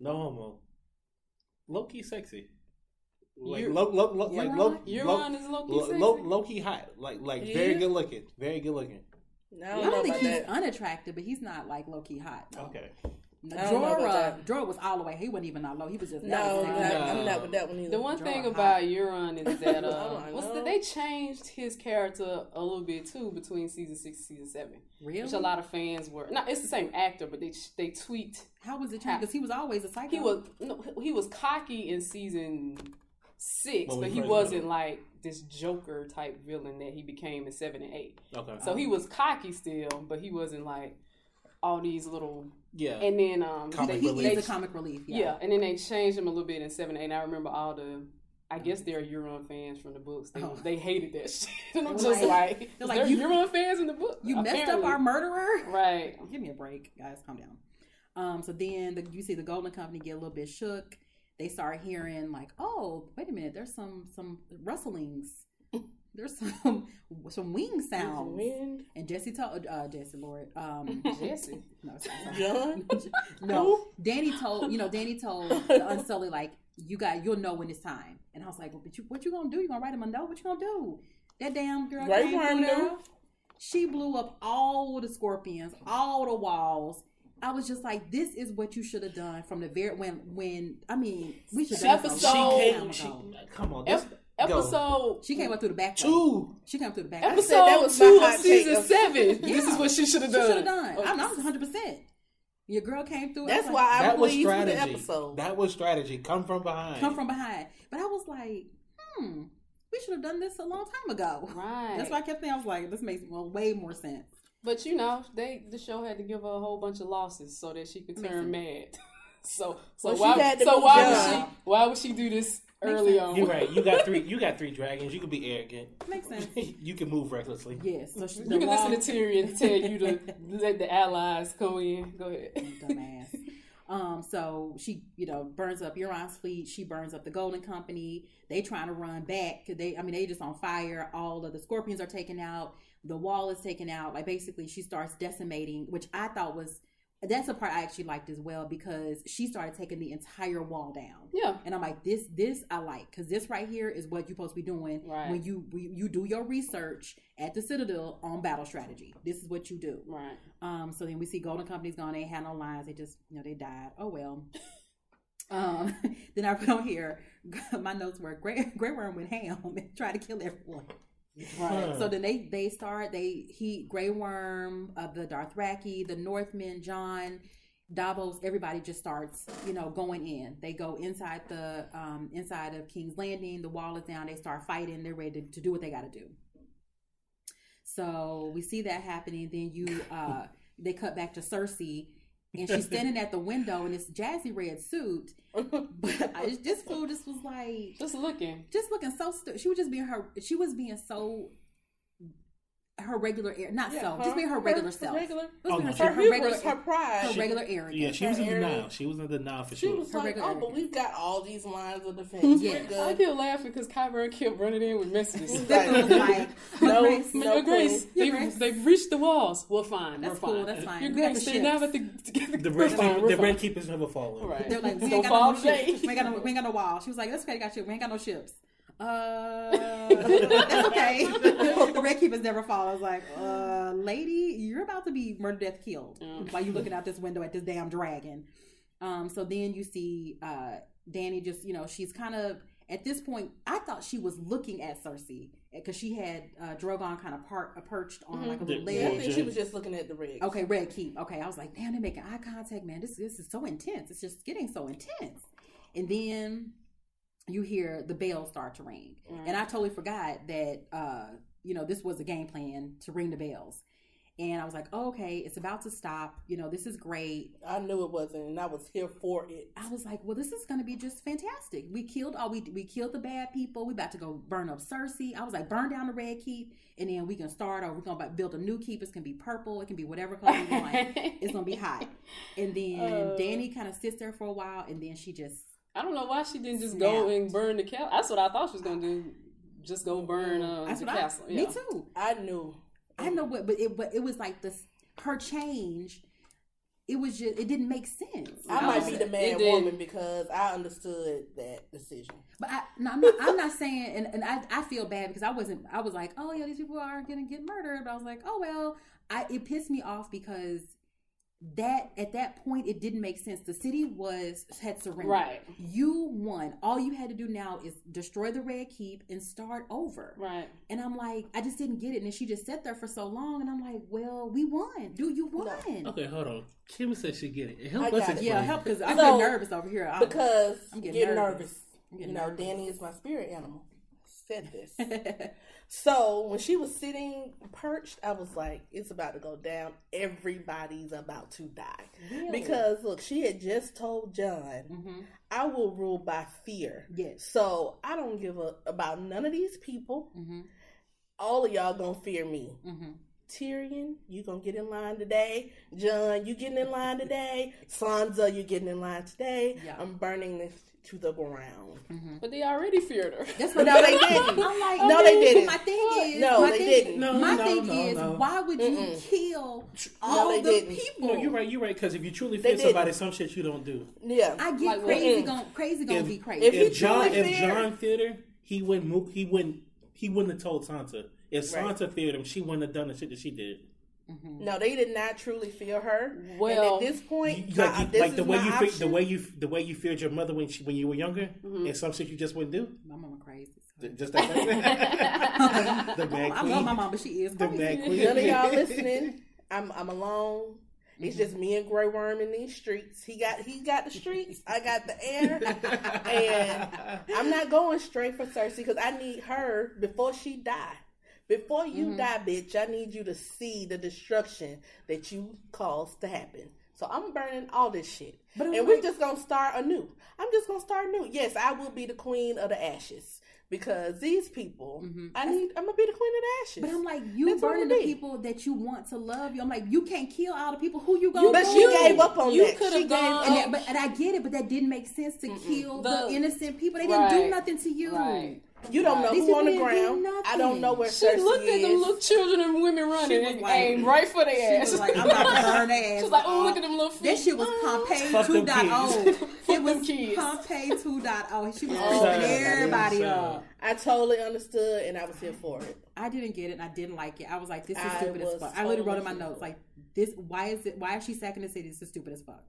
no homo. Low key sexy. Like Eu- low, low, low, like Euron? low, Euron is low-key low, sexy? low, low key hot. Like like very good looking. Very good looking. I I don't don't, think he's that. unattractive, but he's not like low key hot. No. Okay. No, I don't know about Jorah. Jorah was all the way. He wasn't even that low. He was just No, that was not. No. I'm not with that one either. The one Draw thing about hot. Euron is that Oh, uh, I what's the, they changed his character a little bit too between season six and season seven, Really? which a lot of fans were. Not it's the same actor, but they they tweaked. How was it changed? Because he was always a psycho. He was no, he was cocky in season six, When we but he wasn't met like this Joker type villain that he became in seven and eight. Okay. So he was cocky still, but he wasn't like all these little. yeah. And then um, Comic they, relief. they is a comic relief. Yeah. Yeah. and then they changed him a little bit in seven, eight. And I remember all the. I guess they're Euron fans from the books. They, Oh. they hated that shit. And I'm They're just like- like, they're they're like, like you- Euron fans in the book. You messed up our murderer. right. Give me a break, guys. Calm down. Um, so then the, you see the Golden Company get a little bit shook. They start hearing like, "Oh, wait a minute! There's some some rustlings. There's some some wing sounds." Wind. And Jesse told uh, Jesse Lord, um, Jesse. no, sorry, sorry. Jon? no, Dany told you know Dany told the Unsullied like, "You got you'll know when it's time." And I was like, well, "But you, what you gonna do? You gonna write him a note? What you gonna do?" That damn girl Right came there. She blew up all the scorpions, all the walls. I was just like, this is what you should have done from the very when when I mean we should have done this Episode- she came. She, come on. Ep- This, go. Episode She came up through the back. way. two. She came up through the back. I said that episode was two of season of- seven. This is what she should have She done. should have done. Oh, I'm not 100. percent Your girl came through. I That's was why like, I that was pleased with the episode. That was strategy. Come from behind. come from behind. But I was like, hmm, we should have done this a long time ago. Right. That's why I kept thinking. I was like, this makes well way more sense. But you know, they the show had to give her a whole bunch of losses so that she could turn mad. so so Well, why so why on. would she why would she do this early on? You're right. You got three. You got three dragons. You could be arrogant. Makes sense. you can move recklessly. Yes. So she, You can listen to Tyrion tell you to let the allies go in. Go ahead. dumbass. Um, so she, you know, burns up Euron's fleet. She burns up the Golden Company. They trying to run back. 'cause They, I mean, they just on fire. All of the scorpions are taken out. The wall is taken out. Like basically, she starts decimating, which I thought was that's the part I actually liked as well because she started taking the entire wall down. Yeah. And I'm like, this, this I like because this right here is what you're supposed to be doing Right. when you you do your research at the Citadel on battle strategy. This is what you do. Right. Um, so then we see Golden Company's gone. They had no lines. They just, you know, they died. Oh well. um, then I put on here. My notes were Grey Grey Worm went ham and tried to kill everyone. Right. So then they they start. They he Grey Worm, uh, the Dothraki, the Northmen, Jon, Davos. Everybody just starts, you know, going in. They go inside the um inside of King's Landing. The wall is down. They start fighting. They're ready to, to do what they got to do. So we see that happening. Then you uh they cut back to Cersei and she's standing at the window in this jazzy red suit. But I, this fool just was like Just looking. just looking so stupid. She was just being her. She was being so her regular air, not so, just being her regular self. Regular, It Oh, being no, her, her, her regular, hubris, her pride. her regular arrogance. Yeah, she was in Her denial. She was in the denial for She sure. She was Her like, regular "Oh, but we've got all these lines of defense. Yeah. We're I good." kept laughing because Qyburn kept running in with messages. That like, No, Grace, no Your Grace, they, Grace. they've reached the walls. Well, fine. That's we're cool, fine. that's fine. Your We got Grace, the they now ships. have the, The we're red, fine, the fine. red keepers never fallen. Right. They're like, we ain't got fall no ships. We ain't got no, we ain't got no wall. She was like, that's okay, got ships. We ain't got no ships. Uh, that's okay. the red keepers never fall. I was like, uh, lady, you're about to be murder, death, killed Mm. while you're looking out this window at this damn dragon. Um, so then you see uh, Dany just, you know, she's kind of at this point. I thought she was looking at Cersei because she had uh, Drogon kind of part, uh, perched on like a little Yeah, Yeah, I ledge. think she was just looking at the rig. Okay, red keep. Okay, I was like, damn, they're making eye contact, man. This this is so intense. It's just getting so intense. And then you hear the bells start to ring, and I totally forgot that uh you know, this was a game plan to ring the bells. And I was like, oh, okay, it's about to stop. You know, this is great. I knew it wasn't, and I was here for it. I was like, well, this is going to be just fantastic. We killed all we we killed the bad people. We about to go burn up Cersei. I was like, burn down the red keep, and then we can start over. We're gonna build a new keep. It's gonna be purple. It can be whatever color we want. it's gonna be hot. And then Uh. Dany kind of sits there for a while, and then she just I don't know why she didn't just go and burn the castle. That's what I thought she was gonna do. Just go burn uh, that's the what castle. I, yeah. me too. I knew. I know what, but it but it was like this her change. It was just it didn't make sense. I No, might be the it man woman because I understood that decision. But I, no, I'm not. I'm not saying, and, and I, I feel bad because I wasn't. I was like, oh yeah, these people are gonna get murdered. But I was like, oh well. I it pissed me off because that at that point it didn't make sense. The city was had surrendered. Right. You won. All you had to do now is destroy the red keep and start over. Right. And I'm like, I just didn't get it. And then she just sat there for so long, and I'm like, well, we won. Dude, you won. Okay, hold on. Kim said she get it. Help I us got it. Yeah, help because I'm So, getting nervous over here. I'm- Because I'm getting, getting nervous. nervous. I'm You getting know, nervous. Dany is my spirit animal. Said this. so when she was sitting perched, I was like, "It's about to go down. Everybody's about to die." Because look, she had just told Jon, Mhm. "I will rule by fear." Yes. So I don't give a about none of these people. hmm All of y'all gonna fear me. hmm Tyrion, you gonna get in line today. Jon, you getting in line today. Sansa, you getting in line today. Yeah. I'm burning this to the ground. Mm-hmm. But they already feared her. That's what no, they didn't. I'm like, No, they didn't. My thing is, No, my they thing, didn't. No, my no, thing no, is, no. why would you Mm-mm. kill all they the didn't. people? No, you're right. You're right. Because if you truly They fear somebody, some shit you don't do. Yeah. I get Like, crazy. mm-mm. Gon' crazy gonna If- be crazy. if If Jon, truly if feared- Jon feared her, he wouldn't. Move, he wouldn't. He wouldn't have told Sansa. If Right. Feared him, she wouldn't have done the shit that she did. No, they did not truly feel her. Well, and at this point, You- like, you- this like the is way my you fe- the way you the way you feared your mother when she when you were younger, Mm-hmm. and some shit you just wouldn't do. my mama crazy. Just that. the mad I queen. love my mom, but she is The crazy. mad queen. None of y'all listening. I'm I'm alone. It's just me and Grey Worm in these streets. He got he got the streets. I got the air, and I'm not going straight for Cersei because I need her before she die. Before you mm-hmm. die, bitch, I need you to see the destruction that you caused to happen. So I'm burning all this shit, But I'm and we're just gonna start anew. I'm just gonna start anew. Yes, I will be the queen of the ashes because these people, mm-hmm. I need. I'm gonna be the queen of the ashes. But I'm like, you That's burning the people that you want to love you. I'm like, you can't kill all the people who you gonna But do. she gave up on You that. could've She gave gone- And, up. that, but, and I get it, but that didn't make sense to kill the, The- innocent people. They didn't do nothing to you. Right. You don't know These who on the people do ground. I don't know where She Cersei looked at is. them little children and women running was and like- aimed right for their ass. She ass. was like, I'm about to burn their ass. She was like, oh, look at them little feet. That shit was Pompeii Fuck them 2.0. kids. Oh. It was them kids. Pompeii 2.0. She was Oh, freaking yeah. everybody up. I totally understood, and I was here for it. I didn't get it, and I didn't like it. I was like, "This is stupid as was fuck." I literally wrote in my notes like, "This, why is it? Why is she sacking the city? This is stupid as fuck."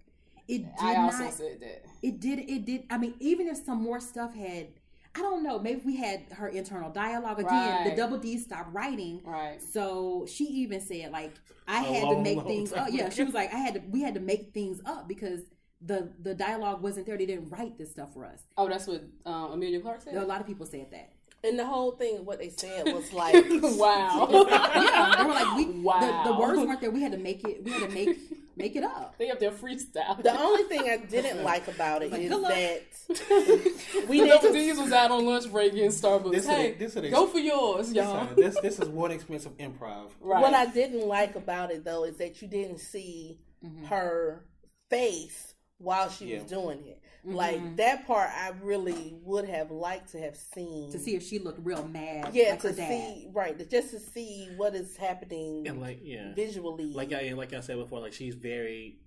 It did I also not. said that. It did. It did. I mean, even if some more stuff had, I don't know. Maybe we had her internal dialogue again. The double D stopped writing, Right. so she even said like, "I A had to make things time up." Yeah, she was like, "I had to. We had to make things up because." The, the dialogue wasn't there. They didn't write this stuff for us. Oh, that's what um, Emilia Clarke said. a lot of people said that. And the whole thing, what they said was like, wow. Yeah, they were like, we, Wow. the, the words weren't there. We had to make it. We had to make make it up. they up there freestyle. the only thing I didn't like about it Like, is that we the need double to. D's was out on lunch break getting Starbucks. This hey, a- this is a- go for yours, y'all. Listen, this this is one expensive improv. Right. What I didn't like about it though is that you didn't see Mm-hmm. her face while she Yeah. was doing it. Like that part, I really would have liked to have seen to see if she looked real mad. Yeah, like her to dad. see right, just to see what is happening And like yeah, visually. like I like I said before, like she's very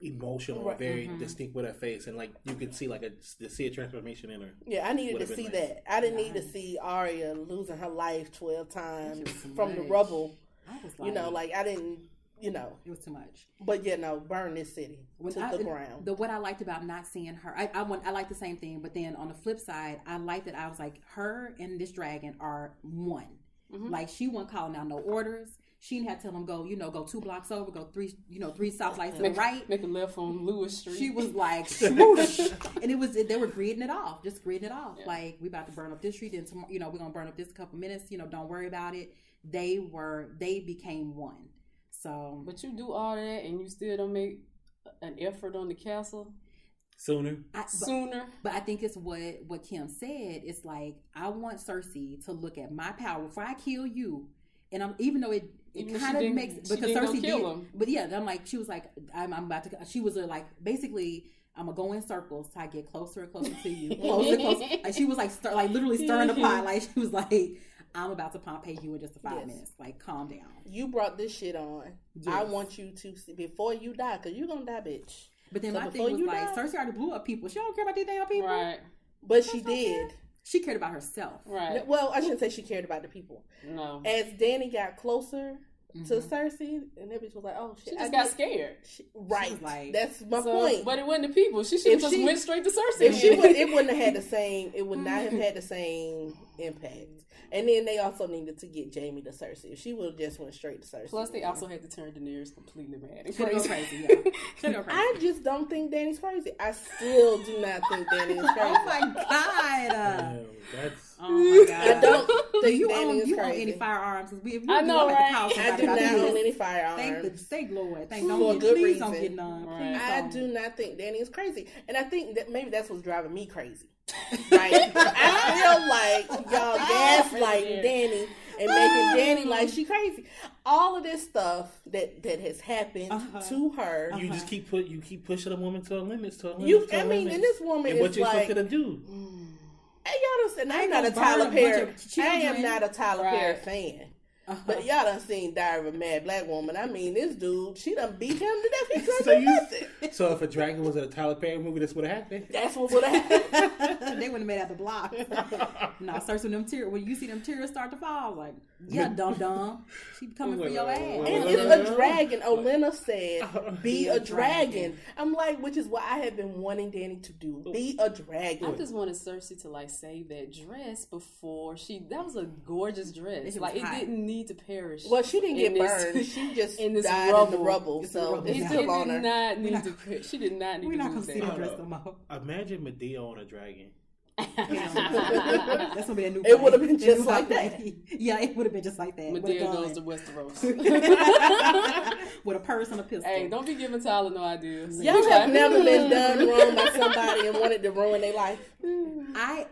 emotional, Right. very Mm-hmm. distinct with her face, and like you could see like a to see a transformation in her. Yeah, I needed to see nice. that. I didn't need to see Arya losing her life twelve times That was from the rubble. I was like, You know, like I didn't, you know. it was too much. But yeah, no, burn this city When to I, the ground. The what I liked about not seeing her, I I, want, I like the same thing, but then on the flip side, I liked that I was like, her and this dragon are one. Mm-hmm. Like she wasn't calling out no orders. She didn't have to tell him go, you know, go two blocks over, go three, you know, three stoplights to the right. make a left on Lewis Street. She was like, swoosh, and it was they were greeting it off, just greeting it off. Yeah. Like we about to burn up this street, and tomorrow, you know, we're gonna burn up this couple minutes. You know, don't worry about it. They were they became one. So um, But you do all that and you still don't make an effort on the castle Sooner. I, but, sooner. but I think it's what what Kim said. It's like I want Cersei to look at my power before I kill you. And I'm even though it it kind of makes because Cersei kill did. him. But yeah, I'm like she was like I'm, I'm about to. She was like basically. I'm gonna go in circles till I get closer and closer to you, closer, and closer. Like she was like, stir, like literally stirring the pot. Like she was like, "I'm about to Pompeii you in just a five Yes. minutes. Like, calm down." You brought this shit on. I want you to see, before you die, cause you're gonna die, bitch. But then So my before thing was you like, die- Cersei already blew up people. She don't care about these damn people. Right, But she did. She cared about herself. right. Well, I shouldn't say she cared about the people. No. As Dany got closer to Mhm. Cersei, and that bitch was like, "Oh shit!" She I just got did- scared. She- right. like- That's my So, point. But it wasn't the people. She should have just she- went straight to Cersei. if she would, it wouldn't have had the same. It would not have had the same impact. And then they also needed to get Jaime to Cersei. If she would have just went straight to Cersei. Plus, they also had to turn Daenerys completely mad and crazy. crazy. Yeah. Crazy. I just don't think Dany's crazy. I still do not think Dany is crazy. oh my god. Uh, Damn, that's oh my god. I don't Do think you Dany own is you own crazy. any firearms? 'Cause we, if you I do, know, I'm the right? call I do not own any firearms. Thank the thank Lord. Thank For don't a get, good please don't reason. get none. Right. Please I don't. do not think Dany is crazy, and I think that maybe that's what's driving me crazy. Right? I feel like y'all gaslighting Dany and making Dany like she crazy. All of this stuff that that has happened Uh-huh. to her. you just keep put you keep pushing a woman to her limits to her limits. You, to her I mean, limits. and this woman and is what you like, expect her to do? Hey, y'all done seen, I'm ain't not a gonna burn a Tyler Perry. I am not a Tyler Perry fan. Uh-huh. But y'all done seen Diary of a Mad Black Woman. I mean, this dude, she done beat him to death. He couldn't So you, so if a dragon was in a Tyler Perry movie, this would have happened. That's what would have happened. they wouldn't have made out the block. no, search when them tears when you see them tears start to fall, I like, yeah, dumb dumb. She coming for your ass. And it's a dragon. Olenna said, "Be Be a a dragon." dragon. I'm like, which is what I have been wanting Dany to do. Be a dragon. I just wanted Cersei to like save that dress before she. That was a gorgeous dress. was Like it didn't need to perish. Well, she didn't get this- burned. She just in this died in the rubble. It's So rubble it's It, now. still on did her. not need not- to. per- She did not need We're to not do gonna see the that. dress no more. Imagine Madea on a dragon. That's gonna be a new. It would have been just like play. that. Yeah, it would have been just like that. with a Madea gun. goes to Westeros. with a purse and a pistol. hey, don't be giving Tyler no ideas. Y'all have never been done wrong by somebody and wanted to ruin their life. I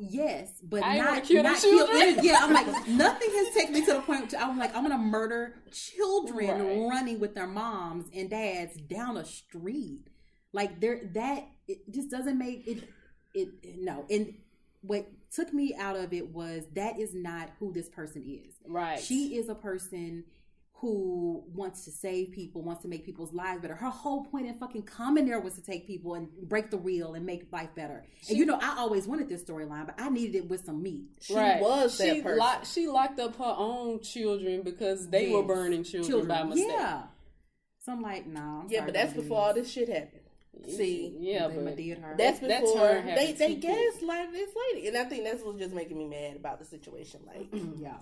yes, but I not not any- Yeah, I'm like nothing has taken me to the point. To, I'm like I'm gonna murder children Right. running with their moms and dads down a street. Like there, that it just doesn't make it. It no, and what took me out of it was that is not who this person is. Right. She is a person who wants to save people, wants to make people's lives better. Her whole point in fucking coming there was to take people and break the wheel and make life better. and you know, I always wanted this storyline, but I needed it with some meat. She right. was that she person. Lock, she locked up her own children because they were burning children, by mistake. Yeah. So I'm like, no. I'm yeah, sorry, but that's ladies. before all this shit happened. See, Yeah, They but did her. that's That before turn they they too quick. gaslighted this lady, and I think that's what's just making me mad about the situation. Like, yeah.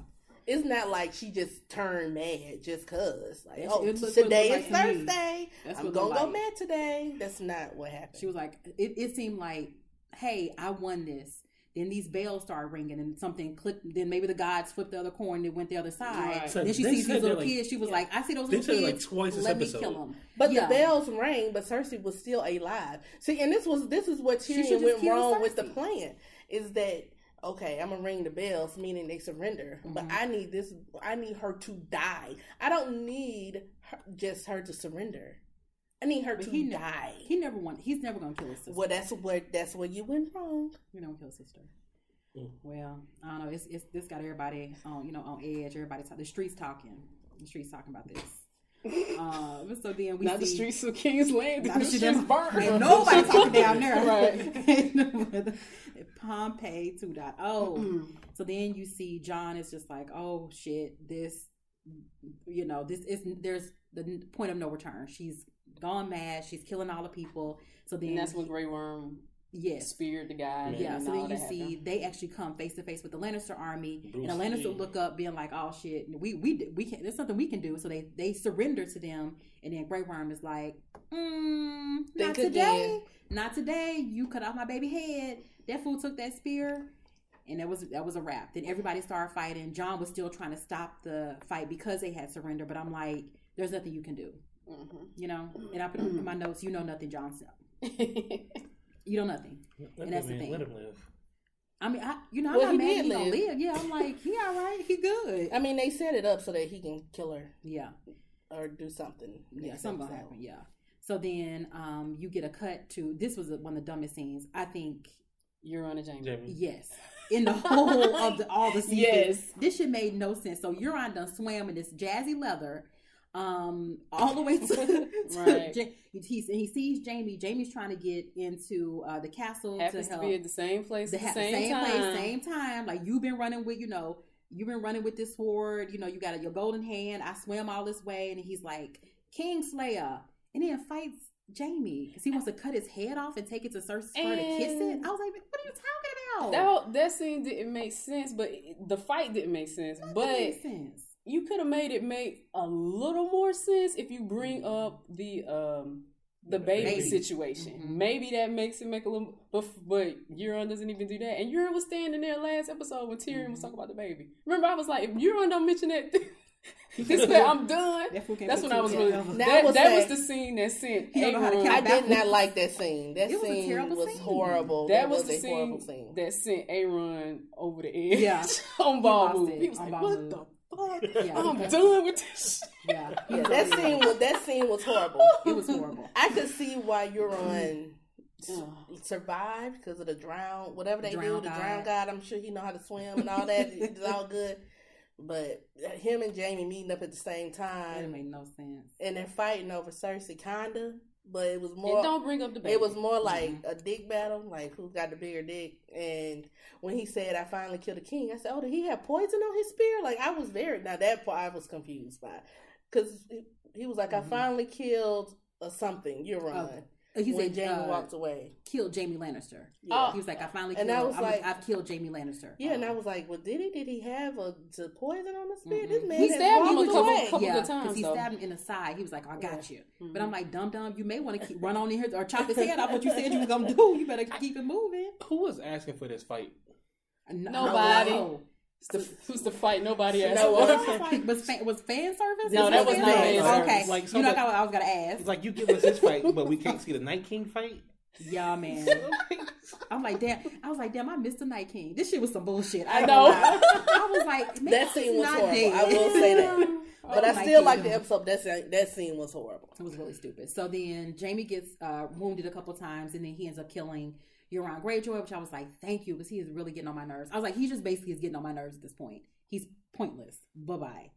It's not like she just turned mad just cause. Like, That's- oh, it today it is looked like. Thursday. That's I'm what gonna looked go like. mad today. That's not what happened. She was like, it, it seemed like, hey, I won this. Then these bells started ringing and something clicked. Then maybe the gods flipped the other coin and went the other side. Right. So then she sees these little that, like- kids. She was like, I see those little kids. like, twice this Let me episode. kill them. But Yeah. the bells rang, but Cersei was still alive. See, and this was this is what should Tyrion went kill wrong with the plan. Is that okay? I'm gonna ring the bells, meaning they surrender. But Mm-hmm. I need this. I need her to die. I don't need her, just her to surrender. I need her But to he ne- die. He never want. He's never gonna kill his sister. well, that's where that's where you went wrong. You don't kill sister. Mm. Well, I don't know. It's it's this got everybody on you know on edge. Everybody talk, the streets talking. The streets talking about this. Um, so then we not the streets of King's Landing. Not The streets burned. Ain't nobody talking down there. Right. Pompeii 2.0. so then you see Jon is just like, oh shit, this, you know, this is, there's the point of no return. She's gone mad. She's killing all the people. So then And that's when Grey Worm yes. speared the guy. Yeah, and so then you see happened. they actually come face to face with the Lannister army, Bruce and the Lannister Lee. look up, being like, "Oh shit, we we we can. There's something we can do." So they they surrender to them, and then Grey Worm is like, mm, "Not today, again. not today. You cut off my baby head. That fool took that spear." And that was that was a wrap. Then everybody started fighting. Jon was still trying to stop the fight because they had surrendered, But I'm like, there's nothing you can do, Mhm. you know. And I put in my notes, you know nothing, Jon. You know nothing. Let And that's him the thing. Let him live. I mean, I you know, I'm Well, not he mad did he gonna live. live. Yeah, I'm like, he all right, he good. I mean, they set it up so that he can kill her Yeah, or do something. yeah, something gonna happen. Yeah. So then, um, you get a cut to this was one of the dumbest scenes. I think. Euron a Jaime. Jaime. Yes, in the whole of the all the scenes. Yes. this shit made no sense. So Euron done swam in this jazzy leather, um, all the way to, to Right. Ja- he's, and he sees Jaime. Jaime's trying to get into uh, the castle Happens to to help. be at the same place the at the ha- same, same, time. place, same time. Like you've been running with, you know, you've been running with this sword. You know, you got your golden hand. I swam all this way, and he's like Kingslayer, and then fights Jaime because he wants to cut his head off and take it to Cersei for her to kiss it. I was like, what are you talking about? That that scene didn't make sense, but the fight didn't make sense. Nothing But sense. You could have made it make a little more sense if you bring up the um the baby, Baby. situation. Mhm. Maybe that makes it make a little. But but Euron doesn't even do that. And Euron was standing there last episode when Tyrion was Mhm. talking about the baby. Remember, I was like, if Euron don't mention that, this man, I'm done. That That's when I was really. together. Now, That, I will that was the scene that sent. He don't know how to Aaron- count I did not like that scene. That It was a scene terrible was scene. horrible. That That, was was, the a scene, horrible scene. that sent Aaron over the edge Yeah. on ball lost move. He was on like, ball "What move. the fuck? Yeah. I'm done with this." shit." Yeah, Yeah, that scene was that scene was horrible. it was horrible. I could see why Euron Ugh. survived because of the drown, whatever they Drown do. The god. drown god. I'm sure he know how to swim and all that. it's all good. But him and Jaime meeting up at the same time. It time made no sense. and they're fighting over Cersei, kinda. But it was And more. don't bring up the baby. It was more like Mm-hmm. a dick battle, like who's got the bigger dick. And when he said, "I finally killed a king," I said, "Oh, did he have poison on his spear?" Like I was very now that part I was confused by, because he was like, "I Mhm. finally killed a something." You're wrong. Okay. He when said Jaime uh, walked away. killed Jaime Lannister. Yeah. He was like, I finally And killed. I was I was like- I've killed Jaime Lannister. Yeah, and I was like, "Well, did he? Did he have a to poison on the spear?" Mhm. This man He stabbed him a couple- couple- yeah, good times, he though. stabbed him in the side. He was like, "I got you," Mhm. but I'm like, dumb dum, you may want to keep run on in here or chop his head off. What you said you was gonna do? You better keep it moving." Who was asking for this fight? Nobody. no. It's the, it the fight nobody asked No, it was like, was fan, was fan service? No, that was fan not service? fan Okay, service. Like, you know, somebody- I was gonna ask. It's like you give us this fight, but we can't see the Night King fight. Yeah, man. I'm like, damn. I was like, damn. I missed the Night King. This shit was some bullshit. I ain't know. gonna. I was like, man, That scene was not horrible. dead. I will say that. But Oh I still like the episode. That scene, that scene was horrible. It was really stupid. So then Jaime gets uh, wounded a couple times, and then he ends up killing Euron Greyjoy, which I was like, thank you, because he is really getting on my nerves. I was like, he just basically is getting on my nerves at this point. He's pointless. Bye bye.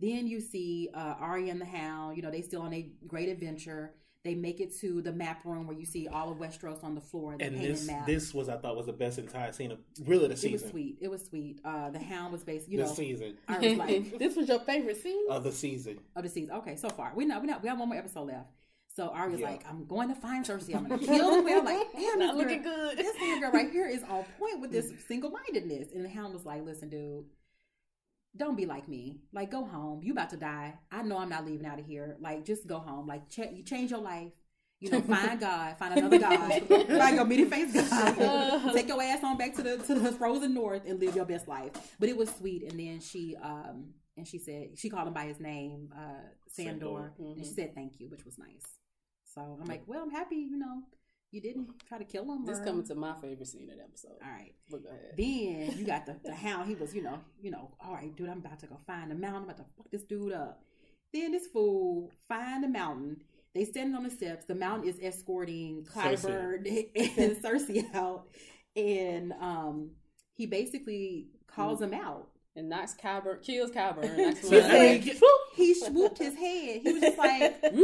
Then you see uh, Arya and the Hound. You know, they still on a great adventure. They make it to the map room where you see all of Westeros on the floor. The And painted this map. this was I thought was the best entire scene of really the season. it was sweet. It was sweet. Uh, the Hound was based. You the know, season I was like, This was your favorite scene? of the season. of the season. Okay, so far we know we know we have one more episode left. So Arya's Yeah. like, I'm going to find Cersei. I'm going to kill the queen. I'm like, damn, Not looking girl, good. this nigga right here is on point with this single mindedness. And the Hound was like, listen, dude, don't be like me. Like, go home. You about to die. I know I'm not leaving out of here. Like, just go home. Like, ch- you change your life. You know, find God, find another God, find your meeting face God. Take your ass on back to the to the frozen north and live your best life. But it was sweet. And then she um and she said she called him by his name, uh Sandor, Sandor. and she said thank you, which was nice. So I'm like, well, I'm happy. You know, you didn't try to kill him. This or- coming to my favorite scene of the episode. all right. But go ahead. Then you got the, the hound. He was, you know, you know, all right, dude, I'm about to go find the mountain. I'm about to fuck this dude up. Then this fool find the mountain. They standing on the steps. The mountain is escorting Qyburn and Cersei out, and um, he basically calls him out. And knocks Qyburn, kills Qyburn. knocks He said, He swooped his head. He was just like, like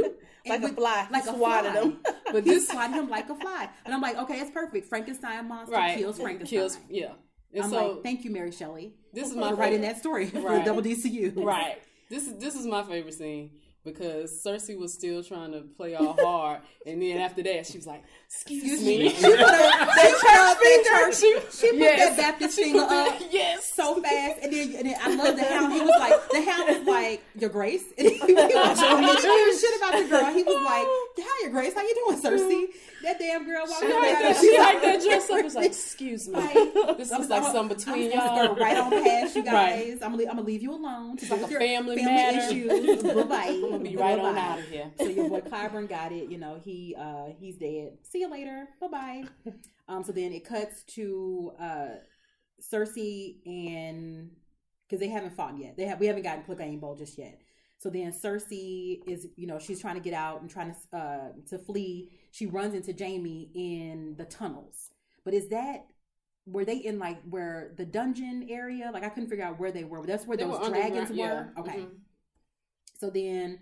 and a fly. like He a swatted fly. him. But He this swatted him like a fly, and I'm like, okay, it's perfect. Frankenstein monster right kills Frankenstein. kills yeah. And I'm so like, thank you, Mary Shelley. this is for my writing favorite- that story for Right. double DCU. Right. This is this is my favorite scene because Cersei was still trying to play all hard, and then after that, she was like, "Excuse me." She put they put up that church. She, She put yes. that Baptist finger up Yes. so fast, and then, and then I love the hound. He was like, the hound was like, "Your Grace." And he, was talking shit about the girl. He was like, "Hi, Your Grace. How you doing, Cersei?" That damn girl walked She like that. She like that dress up. Was like, "Excuse me." Like, This is like something between y'all. right on past you Right. guys. I'm gonna, I'm gonna leave you alone. It's like a family matter. issues. Bye bye. I'm gonna be right on out of here. So your boy Qyburn got it. You know he uh he's dead. See you later. Bye bye. Um. So then it cuts to uh Cersei and because they haven't fought yet. They have we haven't gotten Clegane Bowl just yet. So then Cersei is you know she's trying to get out and trying to uh to flee. She runs into Jaime in the tunnels. But is that were they in like where the dungeon area? Like I couldn't figure out where they were. That's where They those were dragons were. yeah. Okay. Mhm. So then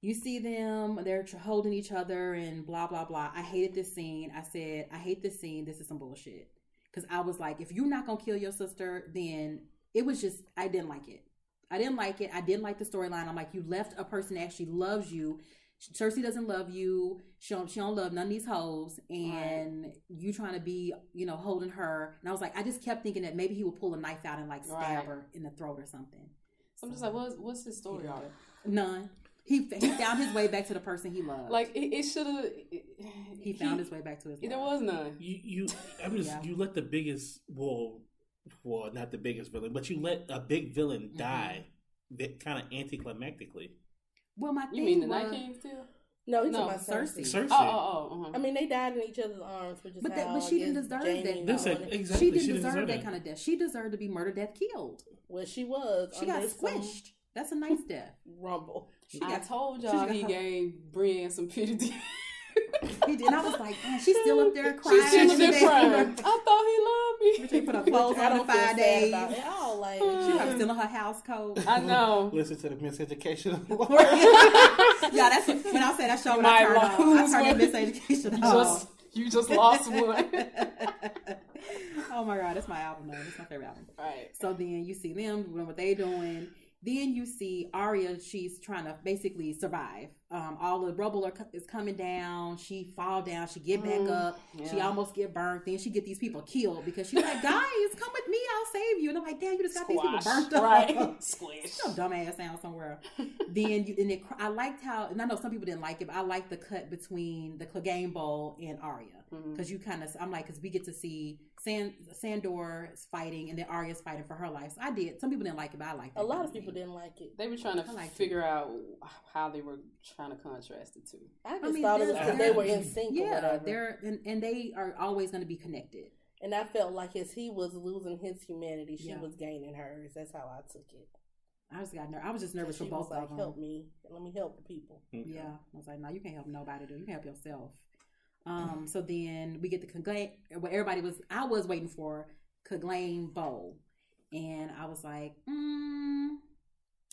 you see them, they're holding each other and blah, blah, blah. I hated this scene. I said, I hate this scene. This is some bullshit. Because I was like, if you're not going to kill your sister, then it was just, I didn't like it. I didn't like it. I didn't like the storyline. I'm like, you left a person that actually loves you. Cersei doesn't love you. She don't, she don't love none of these hoes. And you trying to be, you know, holding her. And I was like, I just kept thinking that maybe he would pull a knife out and like stab Right. her in the throat or something. So I'm just like, what's what's his story Yeah. arc? None. He he found his way back to the person he loved. Like it, it should have. he found his way back to his. There love. was none. You you I'm just Yeah. you let the biggest well well not the biggest villain, but you let a big villain Mm-hmm. die that kind of anticlimactically. Well, my You mean the was, Night King still? No, he's No, talking about Cersei. Cersei. Cersei. Oh, oh, oh. Uh-huh. I mean, they died in each other's arms, which is But that- but she didn't deserve Jaime that, though. Listen, exactly. she didn't she deserve, deserve that that. kind of death. She deserved to be murder, death, killed. Well, she was. She got under some squished. That's a nice death. Rumble. She I got told y'all got he her- gave Brienne some pity. He did. And I was like, man, she's still up there crying. She's still up there crying. I thought he loved They me. put her clothes I on in don't five days. about it at all. Like, She was still in her house coat. I know. Listen to the miseducation. yeah, that's what, when I say that show. When I might turned off, I lose turned one. in miseducation. You off. just you just lost one. oh my god, that's my album. though. That's my favorite album. right. So then you see them doing what they doing. Then you see Arya. She's trying to basically survive. Um, all the rubble are, is coming down. She fall down. She get back Mm, up. She almost get burnt. Then she get these people killed because she's like, "Guys, come with me. I'll save you." And I'm like, "Damn, you just got these people Squash. burnt up." Right. Squish. Some dumbass sound somewhere. then you and it, I liked how, and I know some people didn't like it, but I liked the cut between the Clegane Bowl and Arya Mm-hmm. Because you kind of, I'm like, because we get to see San, Sandor fighting and then Arya's fighting for her life. So I did. Some people didn't like it, but I liked it. a lot of people didn't like it. They were trying to I liked figure out how they were trying to contrast the two. I just mean, thought it was they're- because they were in sync or Yeah, whatever. they're and, and they are always going to be connected. And I felt like as he was losing his humanity, she Yeah. was gaining hers. That's how I took it. I just got ner- I was just nervous for both was like, of them. "Help me, let me help the people." Mm-hmm. Yeah, I was like, no, you can't help nobody. Do you can help yourself. Um, so then we get the Clegane. What everybody was, I was waiting for Clegane Bowl, and I was like, mm,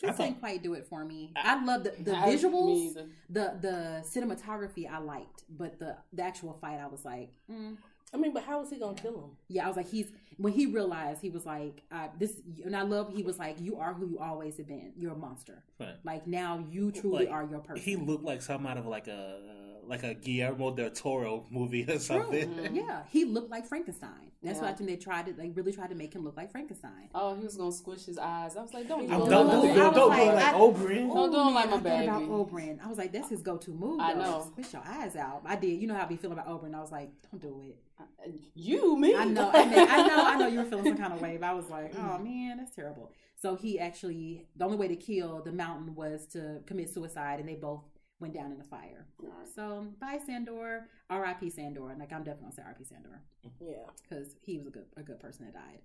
I this thought- ain't quite do it for me. I, love the the I- visuals, the the cinematography. I liked, but the the actual fight, I was like, mm. I mean, but how was he gonna kill him? yeah, I was like, he's when he realized he was like, uh, this, and I love. He was like, you are who you always have been. You're a monster. Right. Like now, you truly Like, are your person. He looked like something out of like a like a Guillermo del Toro movie or something. True. Yeah, he looked like Frankenstein. That's why I think they tried to, they really tried to make him look like Frankenstein. Oh, he was gonna squish his eyes. I was like, don't do I'm it. don't I don't was don't, don't like, do it like I- Oberyn. Don't do him like my I thought about baby. Oberyn. I was like, that's his go-to move. I though. know. Squish your eyes out. I did. You know how I be feeling about Oberyn. I was like, don't do it. Uh, you, me? I know. I know. I know. I know you were feeling some kind of way. But I was like, oh mm. man, that's terrible. So he actually, the only way to kill the mountain was to commit suicide, and they both went down in the fire. Alright. So bye, Sandor. R.I.P. Sandor. Like I'm definitely gonna say R.I.P. Sandor. Yeah, because he was a good a good person that died.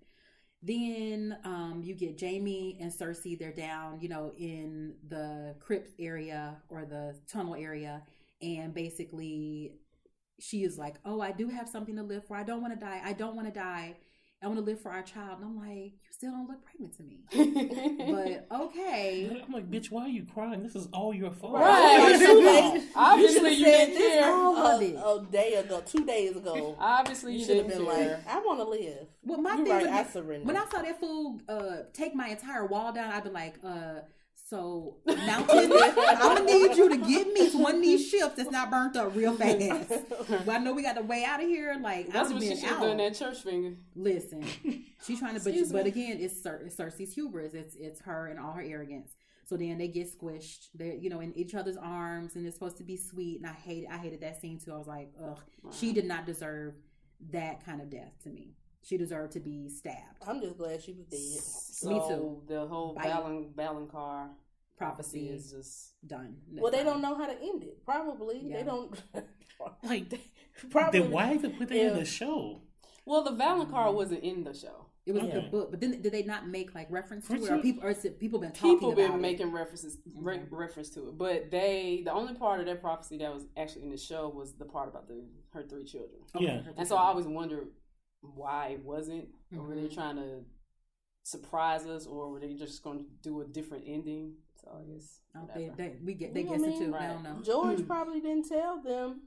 Then um, you get Jaime and Cersei. They're down, you know, in the crypt area or the tunnel area, and basically, she is like, "Oh, I do have something to live for. I don't want to die. I don't want to die. I want to live for our child." And I'm like, "You still don't look pregnant to me." but okay. I'm like, bitch, why are you crying? This is all your fault. Right. Right. Obviously, you said didn't this care. all a, a day ago, two days ago. Obviously, You you, should have been care. like, "I want to live." Well, my You're thing right. would I be- surrender. when I saw that fool uh, take my entire wall down, I'd be like, uh, So Mountain, I'm gonna need you to get me to one of these ships that's not burnt up real fast. But I know we got the way out of here. Like That's I've what she should have done. That church finger. Listen, she's trying to, but, but again, it's, Cer- it's Cersei's hubris. It's it's her and all her arrogance. So then they get squished. They're you know in each other's arms, and it's supposed to be sweet. And I hate I hated that scene too. I was like, ugh, she did not deserve that kind of death to me. She deserved to be stabbed. I'm just glad she was dead. So Me too. The whole Bite. Balin Valonqar prophecy Prophecy is just Done. Well, they don't know how to end it. Probably Yeah. they don't. Like, Probably. then why even put that in the show? well, the Valonqar mm. wasn't in the show. It was the book, but then did they not make like reference to it, or people, or is it people been talking People about been it? making references re- mm-hmm. reference to it, but they the only part of that prophecy that was actually in the show was the part about the her three children. Yeah. And so I always wondered why it wasn't. Or were they Mhm. trying to surprise us, or were they just going to do a different ending? So I guess they—they we get they You guess it too. mean? I don't know. George probably didn't tell them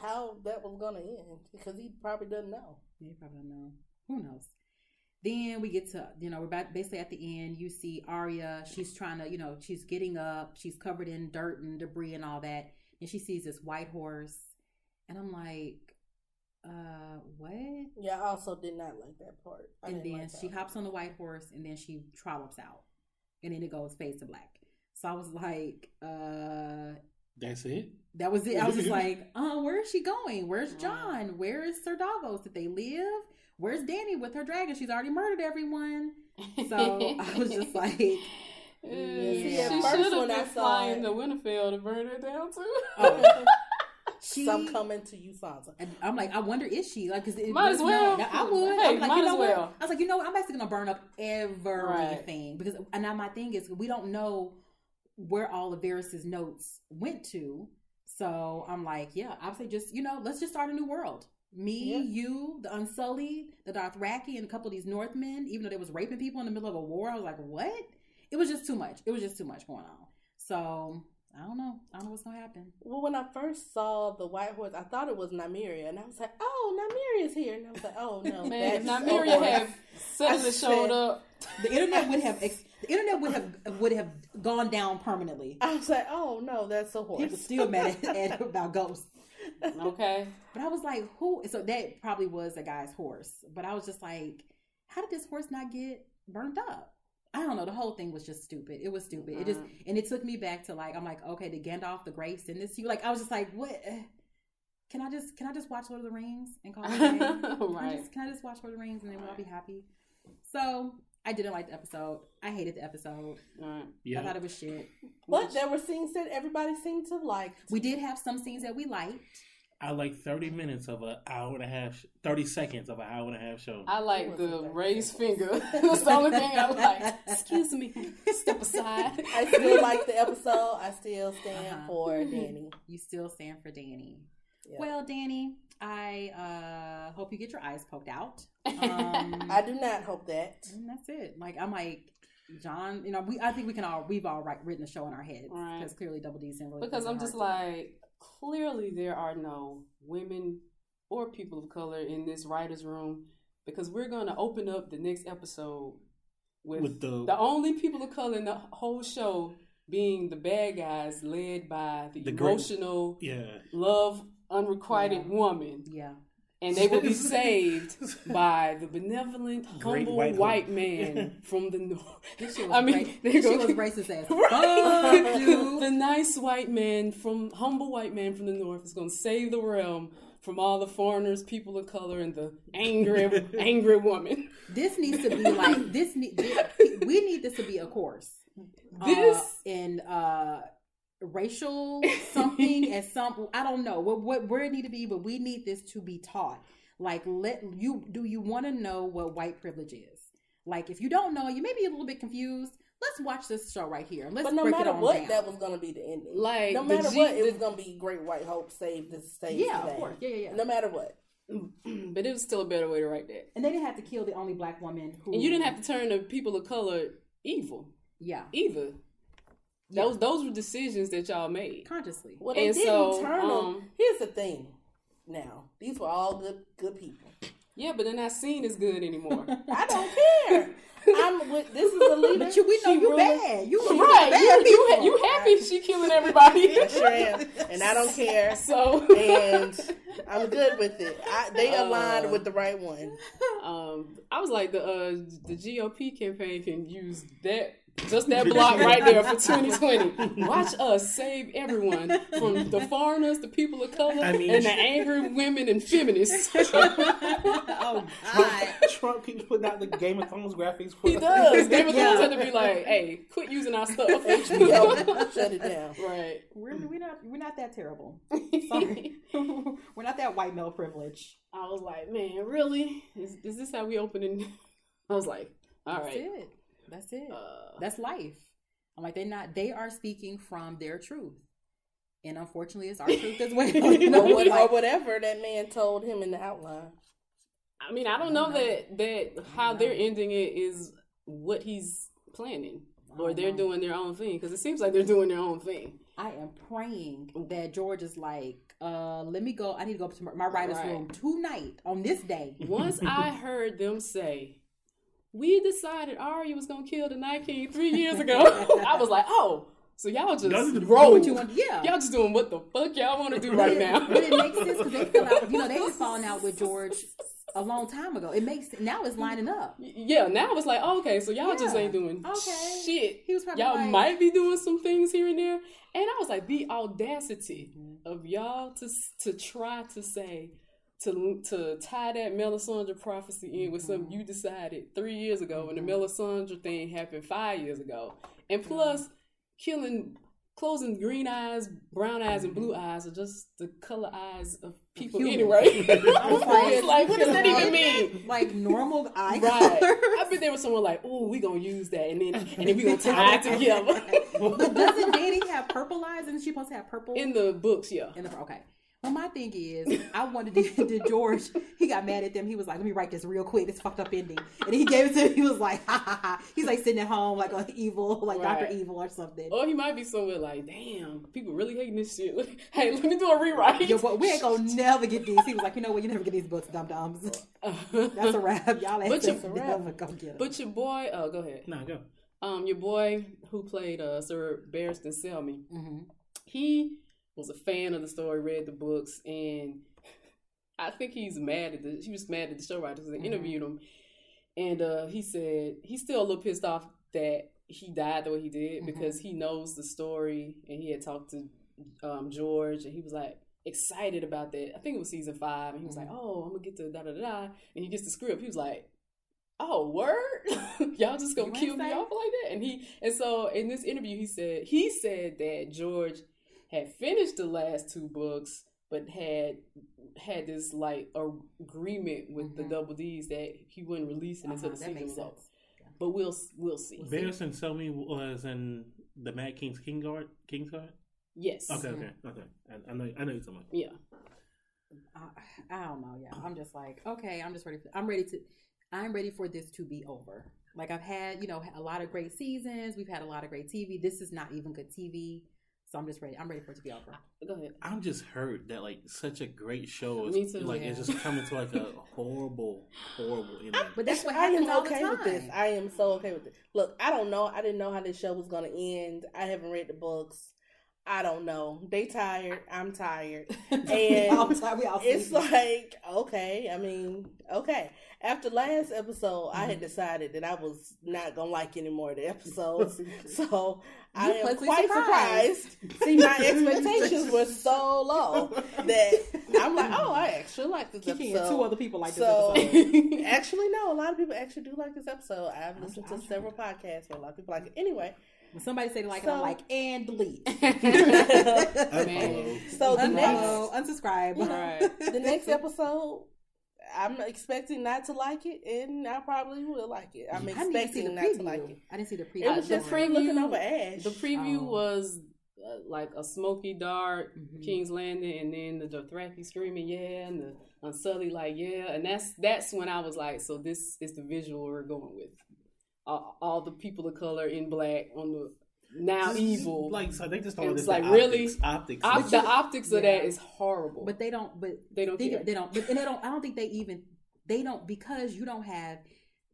how that was gonna end because he probably doesn't know. Yeah, you probably don't know. Who knows? Then we get to, you know, we're back basically at the end. You see Arya, she's trying to, you know, she's getting up, she's covered in dirt and debris and all that. And she sees this white horse. And I'm like, uh, what? Yeah, I also did not like that part. I and then like she hops on the white horse and then she trollops out. And then it goes fades to black. So I was like, uh, That's it. that was it. I was just like, uh, where is she going? Where's Jon? Where is Sir Davos? Did they live? Where's Dany with her dragon? She's already murdered everyone. So I was just like, Yeah, see, at she first should have when I been saw flying it- to Winterfell to burn her down too. oh, she. Some coming to you, Sansa. and I'm like, I wonder is she like? Cause it Might as well. I would. Hey, I'm like, might you know as what? well. I was like, you know, what? I'm basically gonna burn up everything because. And now my thing is, we don't know where all of Varys's notes went to. So I'm like, yeah, say just you know, let's just start a new world. Me, Yeah. you, the Unsullied, the Dothraki, and a couple of these Northmen. Even though they was raping people in the middle of a war, I was like, what? It was just too much. It was just too much going on. So I don't know. I don't know what's gonna happen. Well, when I first saw the white horse, I thought it was Nymeria, and I was like, "Oh, Nymeria's here," and I was like, "Oh no, Man, Nymeria Oberyn." had suddenly showed up. The internet would have ex- the internet would have would have gone down permanently. I was like, "Oh no, that's a horse." People still mad at, at about ghosts. Okay. But I was like, who? So that probably was a guy's horse. But I was just like, how did this horse not get burned up? I don't know. The whole thing was just stupid. It was stupid. It just and it took me back to like I'm like, okay, did Gandalf the Grey send this to you? Like I was just like, what? eh, Can I just can I just watch Lord of the Rings and call it a day? Can, I Right. just, can I just watch Lord of the Rings and then we'll all be happy? So I didn't like the episode. I hated the episode. Alright. I thought it was shit. But there were scenes that everybody seemed to like. We did have some scenes that we liked. I like 30 minutes of an hour and a half, 30 seconds of an hour and a half show. I like the raised finger. That's the only thing I like. Excuse me. Step aside. I still like the episode. I still stand Uh-huh. for Dany. You still stand for Dany. Yeah. Well, Dany, I uh, hope you get your eyes poked out. Um, I do not hope that. and that's it. Like I'm like Jon. You know, we I think we can all we've all write, written the show in our heads Right. because clearly Double D's didn't really because I'm just like, clearly there are no women or people of color in this writer's room because we're going to open up the next episode with, With the- the only people of color in the whole show being the bad guys led by the, The great- emotional, Yeah. love, unrequited Yeah. woman. yeah. And they will be saved by the benevolent, Great humble white white, man from the north. This I mean, ra- this shit go. was racist ass. Right. Fuck the nice white man from humble white man from the north is going to save the realm from all the foreigners, people of color, and the angry, angry woman. This needs to be like this. Need this, we need this to be a course. This uh, in uh racial something and some I don't know what what where it need to be, but we need this to be taught. Like let you do you want to know what white privilege is? Like if you don't know, you may be a little bit confused. Let's watch this show right here. Let's But no break matter it on what, down. that was going to be the ending. Like, no matter G- what, it was going to be Great White Hope save the state. yeah, today. of course, yeah, yeah, yeah. No matter what. Mm-hmm. but it was still a better way to write that. and they didn't have to kill the only black woman who. And you didn't have to turn the people of color evil yeah, either. Those those were decisions that y'all made. consciously. Well, they And didn't so, turn them. um, Here's the thing. Now, these were all good, good people. Yeah, but they're not seen as good anymore. I don't care. I'm with this is the leader. But you, we know She you really- bad. You right? bad You, you, you happy she killing everybody? I sure am, and I don't care. so And I'm good with it. I, they Uh, aligned with the right one. um, I was like the uh, the GOP campaign can use that just that block right there for 2020. Watch us save everyone from the foreigners, the people of color, I mean- and the angry women and feminists. oh God. Trump keeps putting out the Game of Thrones graphics. For he does. Game of Yeah. Thrones had to be like, "Hey, quit using our stuff." HBO, shut it down. right. We're, we're not we're not that terrible. Sorry. we're not that white male privilege. I was like, man, really? Is, is this how we opening? I was like, all That's right. It. That's it. Uh, That's life. I'm like they're not. They are speaking from their truth, and unfortunately, it's our truth as well. You know, Or, what, or whatever that man told him in the outline. I mean, I don't know that that how they're ending it is what he's planning, or they're doing their own thing because it seems like they're doing their own thing. I am praying that George is like, uh, let me go. I need to go up to my, my writer's Right. room tonight on this day. Once I heard them say, "We decided Arya was gonna kill the Night King three years ago," I was like, "Oh, so y'all just Y'all roll? What you want? Yeah. Y'all just doing what the fuck y'all want to do right now?" but it makes sense because they fell out. You know, they was falling out with George a long time ago. It makes now it's lining up. Yeah, now it's like, oh, okay, so y'all just ain't doing Okay. shit. He was probably y'all like- might be doing some things here and there, and I was like, the audacity Mm-hmm. of y'all to to try to say to to tie that Melisandre prophecy in with Mm-hmm. something you decided three years ago, when the Melisandre thing happened five years ago, and Mm-hmm. plus killing. Closing green eyes, brown eyes, and blue Mm-hmm. eyes are just the color eyes of people humans. anyway. Like, like, what does that even mean? Like normal eye Right. color. I bet there was someone like, "Oh, we gonna use that, and then and then we gonna tie it together." But doesn't Dany have purple eyes? Isn't she supposed to have purple In the books, yeah. in the okay? Well, my thing is, I wanted to, did George. He got mad at them. He was like, "Let me write this real quick. This fucked up ending." And he gave it to. him. He was like, "Ha ha ha." He's like sitting at home, like a evil, like Doctor Evil or something. Or he might be somewhere like, "Damn, people really hating this shit." hey, let me do a rewrite. Yo, but we ain't gonna never get these. He was like, "You know what? You never get these books, dum dums." That's a wrap. Y'all ain't But you- never go get them. But your boy, oh, go ahead. No, go. Um, your boy who played uh Sir Barristan Selmy, hmm he was a fan of the story, read the books, and I think he's mad at the he was mad at the show writers they Mhm. interviewed him, and uh, he said he's still a little pissed off that he died the way he did Mhm. because he knows the story and he had talked to um, George and he was like excited about that. I think it was season five, and he was Mhm. like, "Oh, I'm gonna get to da da da,", da," and he gets the script. He was like. Oh, word! Y'all just gonna You kill me off like that? And he and so in this interview, he said he said that George had finished the last two books, but had had this like agreement with the Mhm. double D's that he wouldn't release it until Uh-huh, the that season makes was over. sense. But we'll we'll see. Barristan Selmy was in the Mad King's King Guard. King's Guard. Yes. Okay, okay, okay. I, I know. I know you're talking about. Yeah. I, I don't know. Yeah, I'm just like, okay, I'm just ready. For, I'm ready to. I'm ready for this to be over. Like I've had, you know, a lot of great seasons. We've had a lot of great TV. This is not even good TV. So I'm just ready. I'm ready for it to be over. Go ahead. I'm just hurt that like such a great show is Me too, like it's just coming to like a horrible, horrible ending. But that's what I happens am all okay the time. with this. I am so okay with it. Look, I don't know. I didn't know how this show was going to end. I haven't read the books. I don't know. They tired. I'm tired. And All the we all it's like okay. I mean, okay. After last episode, I Mm-hmm. had decided that I was not gonna like any more of the episodes. so I You am quite surprised. surprised. See, my expectations were so low that I'm like, oh, I actually like this Kiki episode. two other people like this episode. Actually, no. A lot of people actually do like this episode. I've listened I'm to several podcasts where a lot of people like it. Anyway, When somebody say they like it, I'm like, and delete. So the next Unfollow, unsubscribe. Right. the next episode, I'm expecting not to like it, and I probably will like it. I'm I didn't even see the expecting not to preview. like it. I didn't see the preview. It was the just preview- looking over Ash. The preview Oh. was uh, like a smoky dark Mhm. King's Landing, and then the Dothraki screaming yeah, and the Unsullied like yeah, and that's that's when I was like, so this is the visual we're going with. All, all the people of color in black on the now evil. Like so, they just It started was this like, like really? optics. optics. Op- the you- optics of Yeah. that is horrible. But they don't. But They don't think, care. They don't. But, and they don't. I don't think they even they don't because you don't have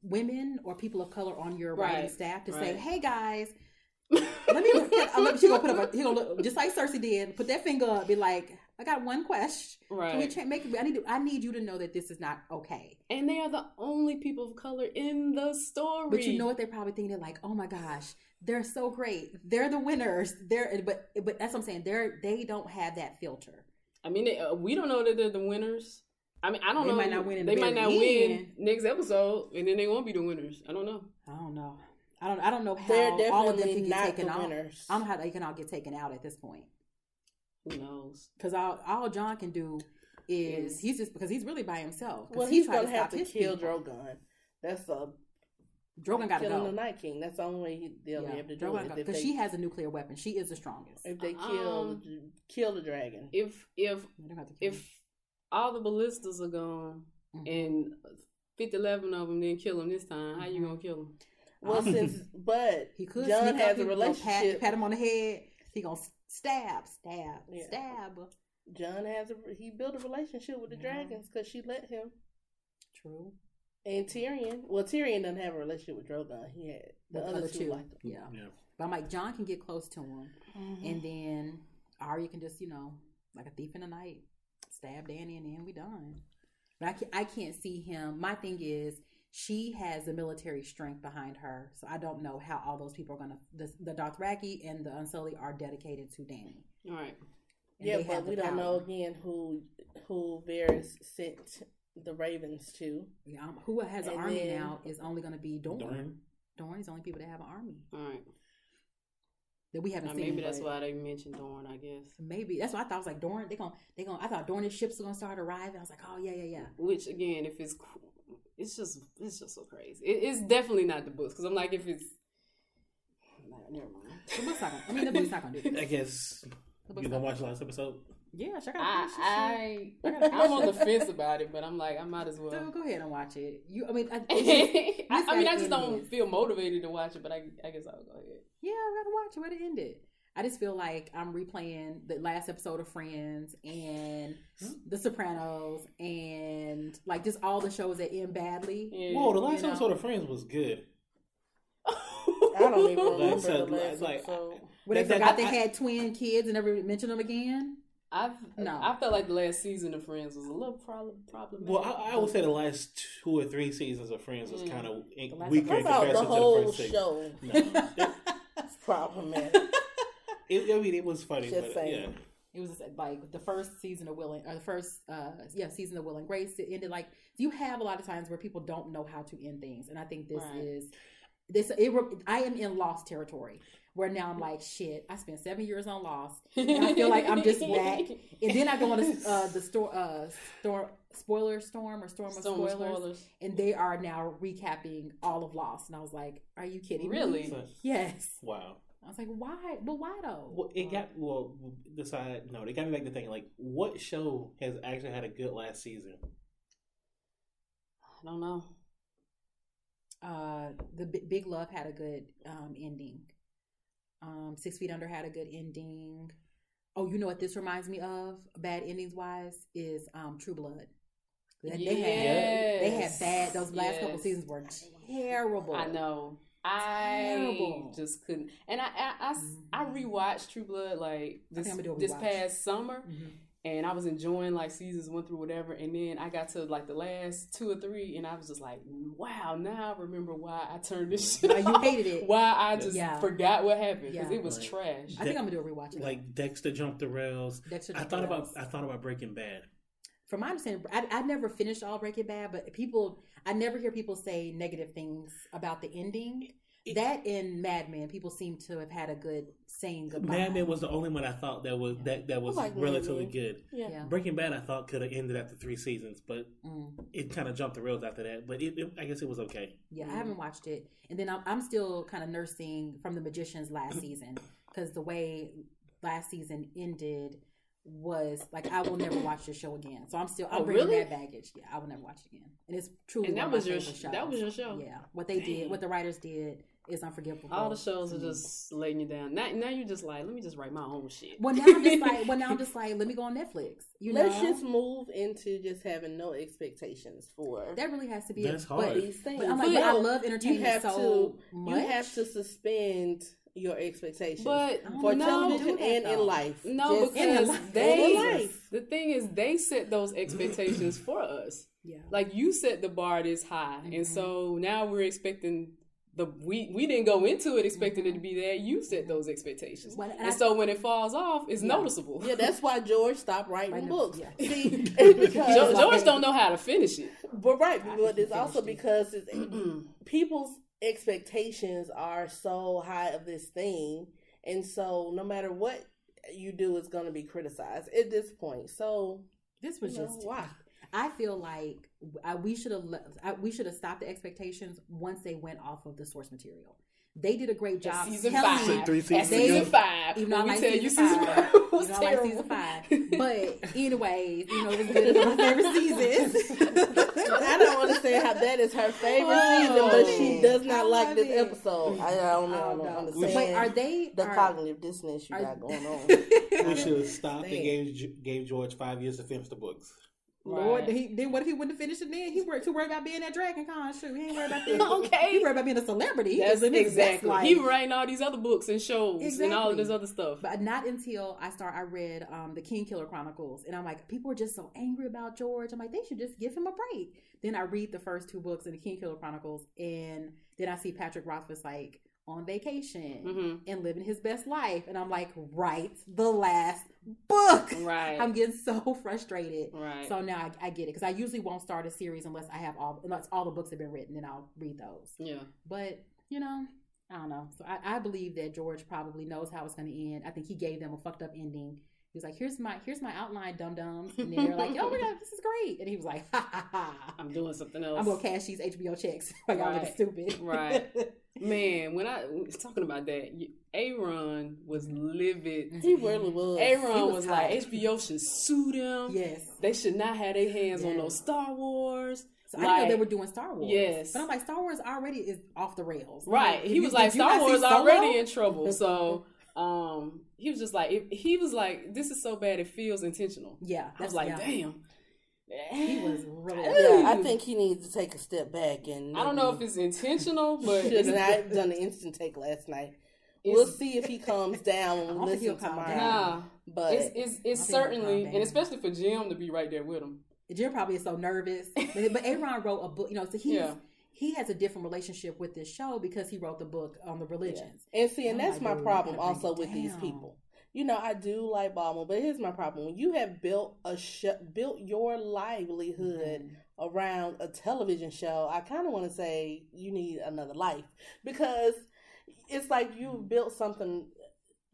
women or people of color on your writing staff to say, "Hey guys, let me." uh, let me she gonna put up. A, he gonna look, just like Cersei did. Put that finger up. Be like, "I got one question. Right. Can we Right. make? it- I need. To, I need you to know that this is not okay." And they are the only people of color in the story. But you know what they're probably thinking? They're like, "Oh my gosh, they're so great. They're the winners. They're." But but that's what I'm saying. They're they don't have that filter. I mean, they, uh, we don't know that they're the winners. I mean, I don't They know. might not win in They the might very not win next episode, and then they won't be the winners. I don't know. I don't know. I don't. I don't know how all of them can get taken the out. I don't know how they can all get taken out at this point. Who knows? Because all all Jon can do is Is- he's just because he's really by himself. Well, he's he's gonna have to kill people. Drogon. That's a Drogon got to killing go. the Night King. That's the only way he, they'll be able to do it. is if because she has a nuclear weapon. She is the strongest. if they kill Um, the, kill the dragon. If if They don't have to kill him. if all the ballistas are gone Mhm. and 50, 11 of them didn't kill him this time, how you Mhm. gonna kill him? Well, since but he could Jon has a gonna Pat, relationship. pat him on the head. He gonna stab, stab, Yeah. stab. Jon has a he built a relationship with the Mhm. dragons because she let him. True. And Tyrion, well, Tyrion doesn't have a relationship with Drogon. He had the With other two liked him. Yeah. Yeah. But I'm like, Jon can get close to him. Mm-hmm. And then Arya can just, you know, like a thief in the night, stab Dany, and then we done. But I can't, I can't see him. My thing is, she has the military strength behind her, so I don't know how all those people are gonna. The, the Dothraki and the Unsullied are dedicated to Dany. All right. And yeah, but have the we don't know again who who Varys sent the ravens to. Yeah, um, who has an army then- now is only gonna be Dorne. Dorne. Dorne is the only people that have an army All right. that we haven't Uh, seen. maybe that's why they mentioned Dorne. I guess. Maybe that's why I thought. I was like Dorne. They gonna they gonna. I thought Dorne's ships were gonna start arriving. I was like, oh yeah, yeah, yeah. Which again, if it's, cr- it's just it's just so crazy. It, it's definitely not the books because I'm like, if it's, Nah, never mind. The book's not gonna. I mean, the book's not gonna do I guess The you not gonna watch the last episode. Yeah, check out. I, I I'm on the fence about it, but I'm like, I might as well. So go ahead and watch it. You, I mean, I, I, just, I mean, I just don't feel motivated to watch it, but I, I guess I'll go ahead. yeah, I gotta watch it. Where to end it? I just feel like I'm replaying the last episode of Friends and The Sopranos and like just all the shows that end badly. Yeah. Whoa, the last you know. episode of Friends was good. I don't even remember Like, so, the last like, episode. Where they That- that- forgot they I- had twin kids and never mentioned them again. I've No. I felt like the last season of Friends was a little problem problematic. Well, I, I would say the last two or three seasons of Friends was Mm. kind of last weaker in That's out the comparison to the whole first six. show. No, it, It's problematic. It, I mean, it was funny, Just but saying. yeah. It was just like the first season of Will and, or the first, uh, yeah, season of Will and Grace. It ended like you have a lot of times where people don't know how to end things, and I think this Right. is this. It, I am in lost territory where now I'm like, shit. I spent seven years on Lost, and I feel like I'm just back. And then I go on the, uh, the store, uh, store spoiler storm or storm of Storm spoilers, spoilers. and they are now recapping all of Lost, and I was like, are you kidding me? Really? So- Yes. wow. I was like, why? But why though? Well, it got well. Decide no, they got me back to thinking like, what show has actually had a good last season? I don't know. uh the B- big love had a good um ending um six feet under had a good ending oh you know what this reminds me of bad endings wise is um true blood They- they had they had bad those last couple seasons were terrible I know. I Terrible. just couldn't. And I, I, I, s- I rewatched True Blood like this, I'm gonna do a this rewatch. past summer, Mhm. and I was enjoying like seasons one through whatever. And then I got to like the last two or three, and I was just like, wow, now I remember why I turned this shit Why you off. hated it. Why I just Yeah. forgot what happened because Yeah. it was Right. trash. I think I'm gonna do a rewatch of that. Like Dexter jumped the rails. Dexter I thought about Rails. I thought about Breaking Bad. from my understanding, I, I never finished all Breaking Bad, but people, I never hear people say negative things about the ending. It- that in Mad Men, people seem to have had a good saying goodbye. Mad Men was the only one I thought that was that that was like relatively Men. good. Yeah. yeah. Breaking Bad I thought could have ended after three seasons, but Mm. it kind of jumped the rails after that. But it, it, I guess it was okay. Yeah, Mhm. I haven't watched it, and then I'm, I'm still kind of nursing from the Magicians last season because the way last season ended was like I will never watch this show again. So I'm still I'm Oh, bringing really? that baggage. Yeah, I will never watch it again, and it's truly And that one was my your favorite sh- that was your show? Yeah, what they did, what the writers did is unforgivable. All the shows are just letting you down. Now, now you're just like, let me just write my own shit. Well, now I'm just like, well, now I'm just like, let me go on Netflix. You Let's know, just move into just having no expectations for that really has to be That's it. hard. But, these things. but I'm like, but I No, love you have so to much. you have to suspend your expectations But for no, television that, and though. in life. no, Just- because life. they. In life. The thing is, they set those expectations for us. yeah. Like you set the bar this high, Mm-hmm. and so now we're expecting the we we didn't go into it expecting it Mm-hmm. to be there. You set those expectations, Well, and and I- so when it falls off, it's noticeable. yeah, that's why George stopped writing Writing books. yeah. See, because George, George don't know how to finish it. But right, but it's also finished because it's, people's expectations are so high of this thing, and so no matter what you do, it's going to be criticized at this point. So This was you know, just why. I feel like I, we should have we should have stopped the expectations once they went off of the source material. They did a great job. season five. me- three seasons They- season five, Even though I like season you season five, five was you I like season five. But anyways, you know, it was good. It my favorite seasons. I don't understand how that is her favorite oh. season, but she does not I like this it. episode. I don't know. I don't, know. understand. Wait, are they the are, cognitive dissonance you are- got going on? We should have stopped and gave gave George five years to finish the books. Lord, Right. he, then what if he wouldn't have finished it then? He worried too worried about being at Dragon Con. Shoot, he ain't worried about being Okay. He worried about being a celebrity. He That's was living his best exactly. He writing all these other books and shows and all of this other stuff. But not until I start, I read um, the Kingkiller Chronicles, and I'm like, people are just so angry about George. I'm like, they should just give him a break. Then I read the first two books in the Kingkiller Chronicles, and then I see Patrick Rothfuss like on vacation Mhm. and living his best life, and I'm like, write the last book. Right. I'm getting so frustrated. Right. So now I, I get it because I usually won't start a series unless I have all unless all the books have been written, and I'll read those. yeah. But you know, I don't know. So I, I believe that George probably knows how it's going to end. I think he gave them a fucked up ending. He was like, "Here's my here's my outline, dum dums," and then they're like, "Oh my god, this is great!" And he was like, "Ha ha ha." I'm doing something else. I'm gonna cash these HBO checks. Like y'all looking stupid, Right. Man, when I was talking about that, Aaron was livid. he really was. Aaron was was, like. HBO should sue them. yes. They should not have their hands on those Star Wars. So I didn't know they were doing Star Wars. Yes. but I'm like, Star Wars already is off the rails. Right. Did He was did like, Star Wars already in trouble. So um he was just like if, he was like, This is so bad it feels intentional. Yeah, I was like, yeah. damn. He was really. Yeah, I think he needs to take a step back and. I don't know if it's intentional, but should it's, not done the instant take last night. We'll see if he calms down when I we don't think he'll listen calm tomorrow. nah. But It's it's, it's I think he'll certainly and especially for Jim to be right there with him. Jim probably is so nervous. But, but Aaron wrote a book, you know, so he's Yeah. he has a different relationship with this show because he wrote the book on the religions. And see, and I'm that's like, my dude, problem also with it these people. You know, I do like Baltimore, but here's my problem: when you have built a sh- built your livelihood Mm-hmm. around a television show, I kind of want to say you need another life because it's like you've built something.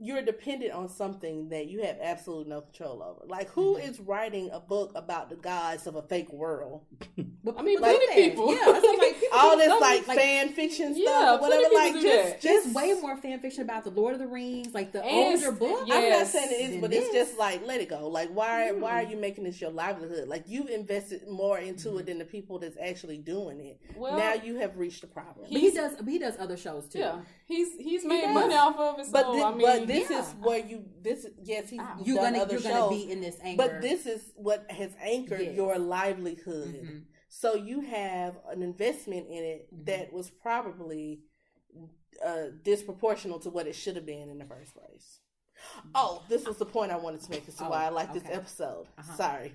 You're dependent on something that you have absolutely no control over. Like, who Mm-hmm. is writing a book about the gods of a fake world? But I mean, but plenty there. people. Yeah, that's I'm like. People All this like, like fan fiction stuff Yeah, or plenty whatever. people Like, do just, that. just There's way more fan fiction about the Lord of the Rings, like the And- older books. yeah. I'm not saying it is, Than but it's just like let it go. Like why why are Mm. you making this your livelihood? Like you've invested more into it than the people that's actually doing it. Well, now you have reached a problem. But he does. He does other shows too. Yeah. He's he's made does. money off of it. So but this, I mean but this yeah. is where you this yes he's You're gonna other you're shows, gonna be in this anger. but this is what has anchored Yes. your livelihood. Mhm. So you have an investment in it Mhm. that was probably uh, disproportional to what it should have been in the first place. Oh, this was the point I wanted to make as to why I Oh, like this episode. Uh-huh. Sorry.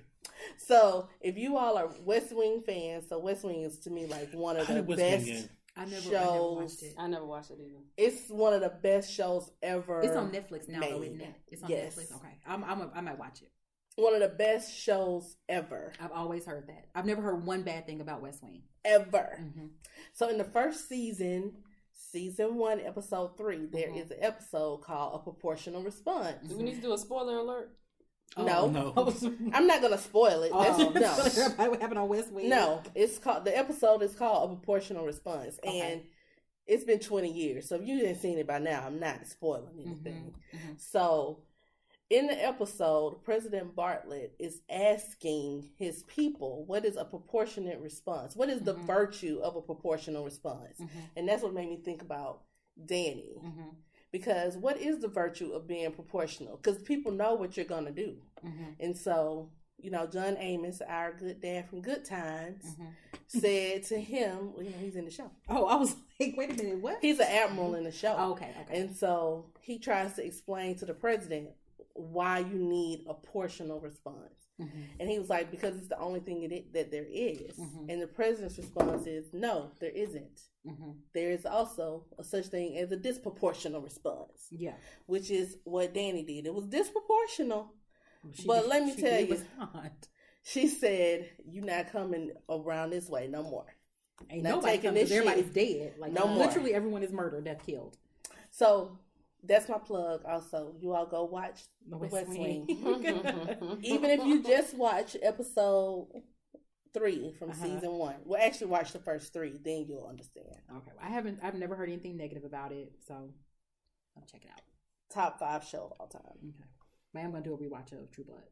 So, if you all are West Wing fans, so West Wing is to me like one of the did West Wing best. end? I never, I never shows. watched it. I never watched it either. It's one of the best shows ever. It's on Netflix now, though, isn't it? It's on Yes. Netflix. Okay, I'm, I'm a, I might watch it. One of the best shows ever, I've always heard that. I've never heard one bad thing about West Wing. ever. Mm-hmm. So in the first season, season one, episode three, there Mhm. is an episode called "A Proportional Response." Do we need to do a spoiler alert? No. No. I'm not gonna spoil it. That's, Oh, no, everybody what happened on West Wing? no. It's called the episode is called "A Proportional Response," Okay. and it's been 20 years. So if you didn't seen it by now, I'm not spoiling Mm-hmm. anything. So in the episode, President Bartlet is asking his people what is a proportionate response? What is the Mhm. virtue of a proportional response? Mhm. And that's what made me think about Dany. Mhm. Because what is the virtue of being proportional? Because people know what you're going to do. Mhm. And so, you know, John Amos, our good dad from Good Times, Mhm. said to him, well, you know, he's in the show. Oh, I was like, wait a minute, what? He's an admiral in the show. Oh, okay, okay. And so he tries to explain to the president why you need a portional response. Mhm. And he was like, because it's the only thing that, it, that there is. Mhm. And the president's response is, no, there isn't. Mhm. There is also a such thing as a disproportional response, Yeah. which is what Dany did. It was disproportional. But did- let me tell you-. She said, "You're not coming around this way no more." Ain't Not nobody taking coming, this everybody's shit. dead. Like No more. literally everyone is murdered, death killed. So that's my plug. Also, you all go watch The The West, West Wing. even if you just watch episode three from Uh-huh. season one. Well, actually, watch the first three, then you'll understand. okay, I haven't. I've never heard anything negative about it, so I'll check it out. Top five show of all time. Okay, but I'm gonna do a rewatch of True Blood.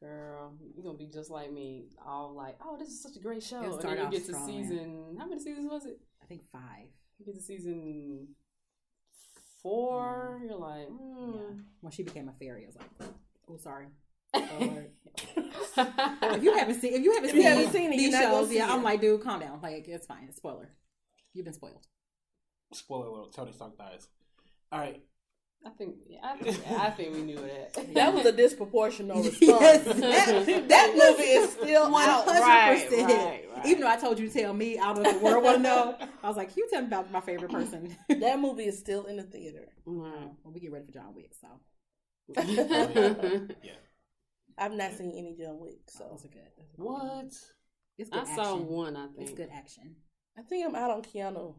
Girl, you're gonna be just like me, all like, oh, this is such a great show. And then you get to strong, yeah. season how many seasons was it? I think five. You get to season four, you're like, hmm. Yeah. When she became a fairy, I was like, oh, sorry. If you haven't seen, if you haven't If you seen, haven't seen these you're not gonna shows, see yeah, it. I'm like, dude, calm down. Like, it's fine. Spoiler. You've been spoiled. Spoiler alert: Tony Stark dies. All right, I think I think I think we knew that. That was a disproportional response. Yes, that, that movie is still One out. hundred right, percent. right, right. Even though I told you to tell me, I don't know if the world want to know. I was like, "Can you tell me about my favorite person?" That movie is still in the theater. Mm-hmm. Right. when we get ready for John Wick, so yeah. I've not seen any John Wick, so oh, those are good. Those are good. What? It's good I saw one, I think. It's good action. I think I'm out on Keanu.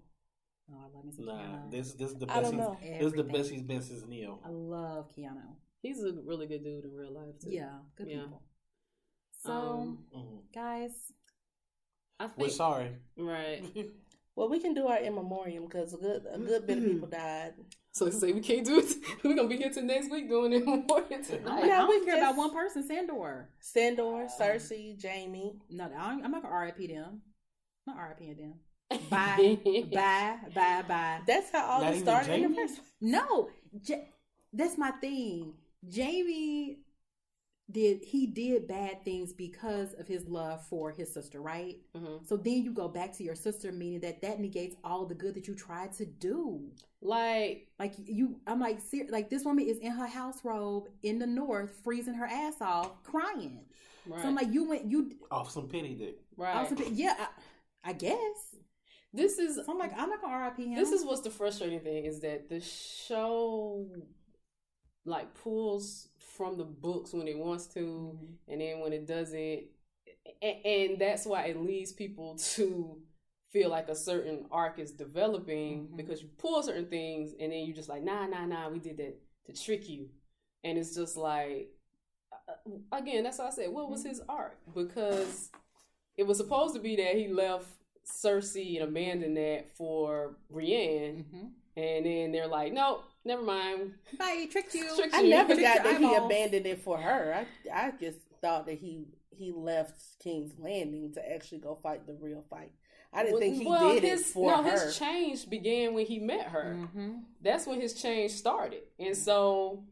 Oh, I love me some Nah, Keanu. this this is the I best. don't He's, know. this is the best he's been since Neo. I love Keanu. He's a really good dude in real life too. Yeah, good Yeah. people. So, Um, Mhm. guys, I We're sorry. right. Well, we can do our in memoriam because a good a good bit of people died. So say we can't do it. We're gonna be here till next week doing it more I, tonight. Yeah, I we don't care about one person, Sandor. Sandor, Cersei, Jaime. No, I don't- I'm not gonna RIP them. I'm not RIP them. Bye, bye, bye, bye. That's how all Not this even started in the Jaime? first. No, J- that's my thing. Jaime did he did bad things because of his love for his sister, right? Mhm. So then you go back to your sister, meaning that that negates all the good that you tried to do. Like Like you, I'm like, ser- like this woman is in her house robe in the north, freezing her ass off, crying. right, So I'm like, you went, you Off some pity dick. right. also, yeah, I, I guess. This is I'm like, I'm not gonna RIP him. this is what's the frustrating thing is that the show like pulls from the books when it wants to Mhm. and then when it doesn't and, and that's why it leads people to feel like a certain arc is developing Mhm. because you pull certain things and then you're just like nah nah nah we did that to trick you and it's just like uh, again that's why i said what was his arc because it was supposed to be that he left cersei and abandoned that for brienne Mhm. and then they're like nope never mind Bye, tricked you. Tricked I you. never Tricked got your that he abandoned it for her. I I just thought that he he left King's Landing to actually go fight the real fight. I didn't think he well, did his, it for no, her. his change began when he met her. Mhm. That's when his change started, and so,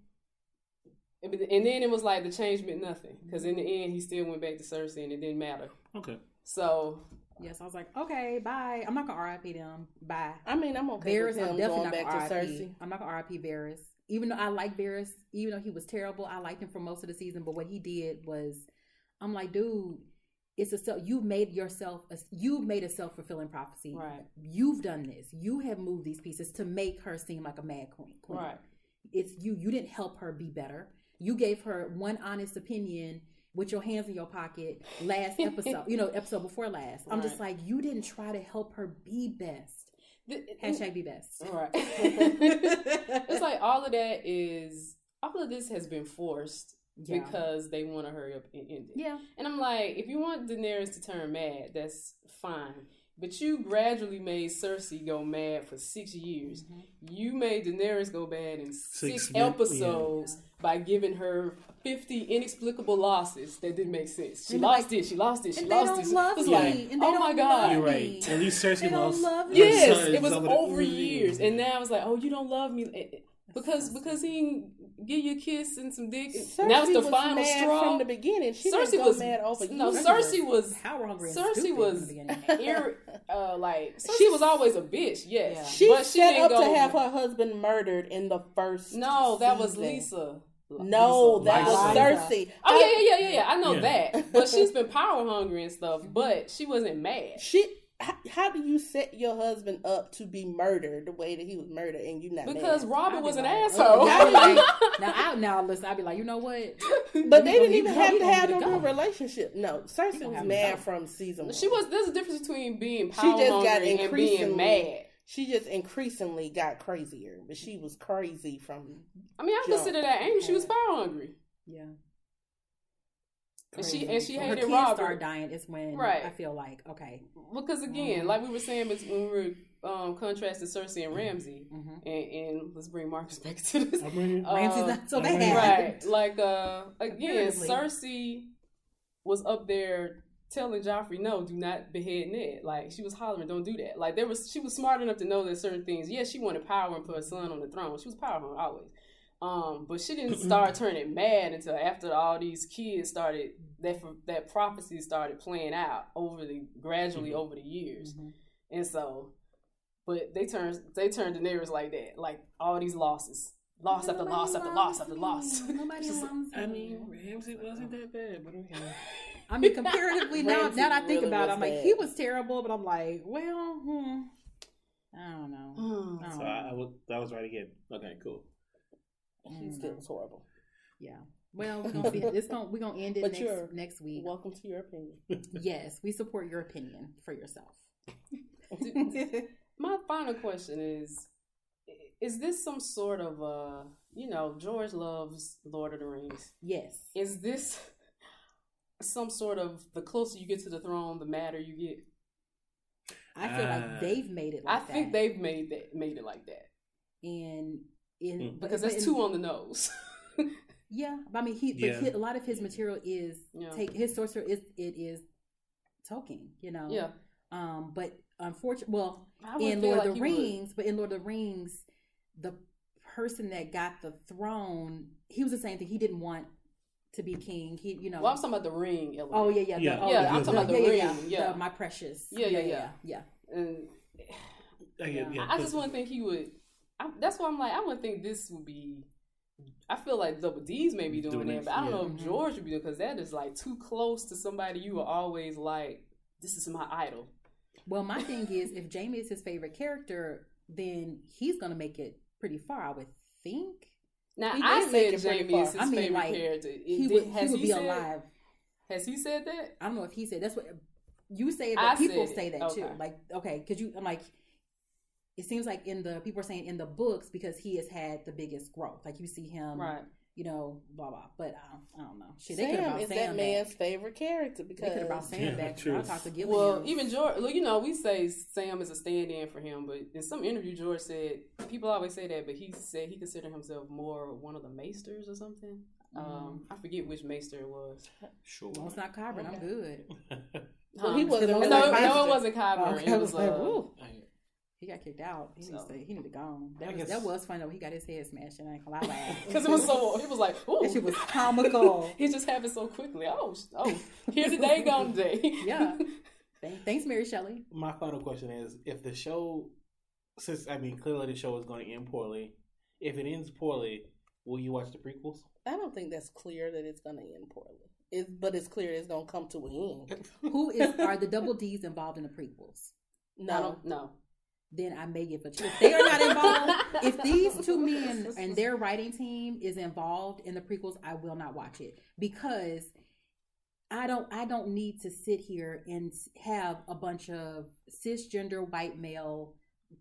and then it was like the change meant nothing because in the end he still went back to Cersei and it didn't matter. Okay. So Yes, I was like, okay, bye. I'm not gonna RIP them. Bye. I mean, I'm okay Varys, with I'm definitely going back to Cersei. I'm not gonna RIP Varys. Even though I like Varys, even though he was terrible, I liked him for most of the season. But what he did was, I'm like, dude, it's a self. You've made yourself. A, you've made a self fulfilling prophecy. Right. You've done this. You have moved these pieces to make her seem like a mad queen. queen. right, It's you. You didn't help her be better. You gave her one honest opinion with your hands in your pocket last episode. you know, episode before last. I'm just like, you didn't try to help her be best. Hashtag be best. right. it's like all of that is all of this has been forced Yeah. because they want to hurry up and end it. Yeah. And I'm like, if you want Daenerys to turn mad, that's fine. But you gradually made Cersei go mad for six years. Mm-hmm. You made Daenerys go bad in six, Six min- episodes by giving her fifty inexplicable losses that didn't make sense. She And lost it. She lost it. She And they lost don't it. love It was me. like, and they oh my god, You're me. right. At least Cersei They don't lost. love her me. Yes, it was over over years, and now it's like, oh, you don't love me because because he didn't give you a kiss and some dick. Cersei now it's the was final mad straw. from the beginning. She Cersei didn't go was mad over no. years. Cersei was Power hungry. and Cersei was in the beginning. ir- uh, like Cersei She- was always a bitch. Yes, Yeah. She but she set didn't up go. to have her husband murdered in the first. no, that was. Lysa. No, Lysa. that was Lysa. Cersei. Oh yeah, yeah, yeah, yeah, yeah. I know Yeah. that, but she's been power hungry and stuff. But she wasn't mad. She. How, how do you set your husband up to be murdered the way that he was murdered, and you not Because mad? Robert I'd be was an like, asshole. Now, like, now, I, now listen, I'd be like, you know what? But they didn't even he have gonna have get no real relationship. No, Cersei was mad going. from season one. She was. There's a difference between being She just got hungry and being increasingly- mad. She just increasingly got crazier, but she was crazy from. I mean, I Jump. consider that angry. She was power hungry, Yeah. And she Crazy. and she When her hated kids Robert. start dying, it's when Right. I feel like, okay. Because again, Mhm. like we were saying bet- when we were um, contrasting Cersei and Ramsay, hmm and, and let's bring Marcus back to this. I'm bringing- Uh, Ramsay's not so I'm bad. right, like uh, again, Comparatively. Cersei was up there telling Joffrey, "No, do not behead Ned." Like she was hollering, "Don't do that." Like there was, she was smart enough to know that certain things. Yes, she wanted power and put her son on the throne. She was powerful always. Um, but she didn't start turning mad until after all these kids started that that prophecy started playing out over the gradually Mhm. over the years, Mhm. and so, but they turned they turned Daenerys like that, like all these losses, loss after loss after loss after loss. Nobody Just- loves I mean, Ramsay wasn't that bad, but okay. I mean, comparatively now, now that I think really about it, I'm like, bad. he was terrible, but I'm like, well, hmm, I don't know. Hmm. I don't So I, I was that was right again. Okay, cool. She still was horrible. Yeah. Well, we're gonna see. It's gonna we're gonna end it But next next week. Welcome to your opinion. Yes, we support your opinion for yourself. My final question is: Is this some sort of uh, you know, George loves Lord of the Rings? yes. Is this some sort of the closer you get to the throne, the madder you get? I feel Uh, like they've made it. Like that. I Like think they've made that made it like that and in Mm. because but that's in- two on the nose. Yeah, but I mean, he Yeah. but he, a lot of his material is Yeah. take his sorcerer is it is Tolkien, you know. yeah, Um, but unfortunately, well, in Lord like of the he would. Rings, but in Lord of the Rings, the person that got the throne, he was the same thing. He didn't want to be king. He, you know. Well, I'm talking about the ring. Element. oh yeah, yeah, the- Yeah. oh, Yeah, the- I'm talking about the yeah, ring, Yeah, yeah. The- my precious. Yeah, yeah, yeah, yeah. yeah. and yeah, yeah, I, I just 'cause- wouldn't think he would. I, that's why I'm like, I wouldn't think this would be. I feel like Double D's may be doing, Doing that, it, but I don't yeah. know if Mhm. George would be doing because that is like too close to somebody you were always like, this is my idol. Well, my thing is, if Jaime is his favorite character, then he's gonna make it pretty far. I would think. Now He I did said Jaime is his I mean, favorite like, character. It He would. has He would be said- alive. Has he said that? I don't know if he said that's what you say, I but people said say it. that too. Like, okay, because you, I'm like, it seems like in the people are saying in the books because he has had the biggest growth. Like you see him, right. You know, blah blah. But I don't, I don't know. Shit, they could have Sam is Sam that back. man's favorite character They could have brought Sam Yeah, back. true. I'll talk to Gillian. Well, even George, well, you know, we say Sam is a stand-in for him, but in some interview, George said people always say that, but he said he considered himself more one of the maesters or something. Um, I forget which maester it was. Sure. well, it's not Qyburn. I'm good. Well, he Um, wasn't no, on no, it wasn't Kyber. Okay, it was like, uh, woo. He got kicked out. He, So. needs to, he need to go. That I was guess- that was funny though. He got his head smashed, and I ain't gonna lie, laughed. because it was so. He was like, "Ooh." That shit was comical. he just happened so quickly. Oh, sh- oh, here today, gone today. Yeah. Thanks, Mary Shelley. My final question is: If the show, since I mean clearly the show is going to end poorly, if it ends poorly, will you watch the prequels? I don't think that's clear that it's going to end poorly. It's, but it's clear it's going to come to an end. Who is are the double D's involved in the prequels? No, No, don't know. Then I may give a chance. If they are not involved, if these two men and their writing team is involved in the prequels, I will not watch it because I don't. I don't need to sit here and have a bunch of cisgender white male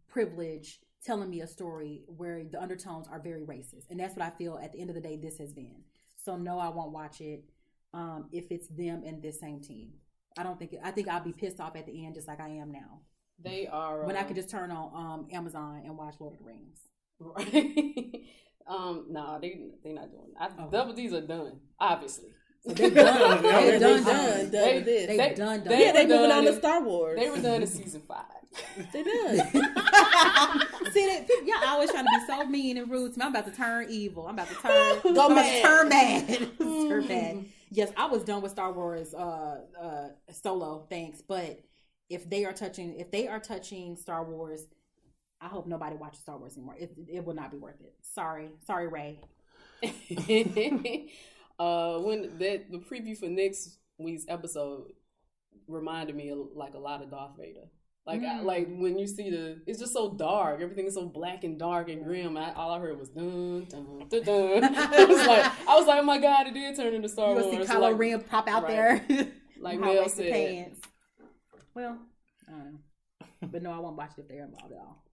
privilege telling me a story where the undertones are very racist, and that's what I feel. At the end of the day, this has been. So no, I won't watch it um, if it's them and this same team. I don't think I think I'll be pissed off at the end, just like I am now. They are When I um, could just turn on um Amazon and watch Lord of the Rings. Right. um, nah, they they not doing. I, Okay. Double D's are done, obviously. So they're done. They're they're done. done, done. done They- with. They, They- done. Done. they yeah, they were moving on to Star Wars. They were done in season five. They done. See that y'all always trying to be so mean and rude to me. I'm about to turn evil. I'm about to turn Go I'm about to mad. Turn bad. turn bad. Yes, I was done with Star Wars uh uh solo, thanks. But if they are touching if they are touching Star Wars, I hope nobody watches Star Wars anymore. It it will not be worth it. Sorry. Sorry, Ray. uh, when that the preview for next week's episode reminded me of, like a lot of Darth Vader. Like I, Mm. like when you see the, it's just so dark. Everything is so black and dark and grim. I, all I heard was dun dun dun dun. I was like, I was like, oh my god, it did turn into Star You Wars. will see Kylo like, Ren pop out right. there. Like Mel said. Pants. Well, I don't know. But no, I won't watch it if they're involved at all.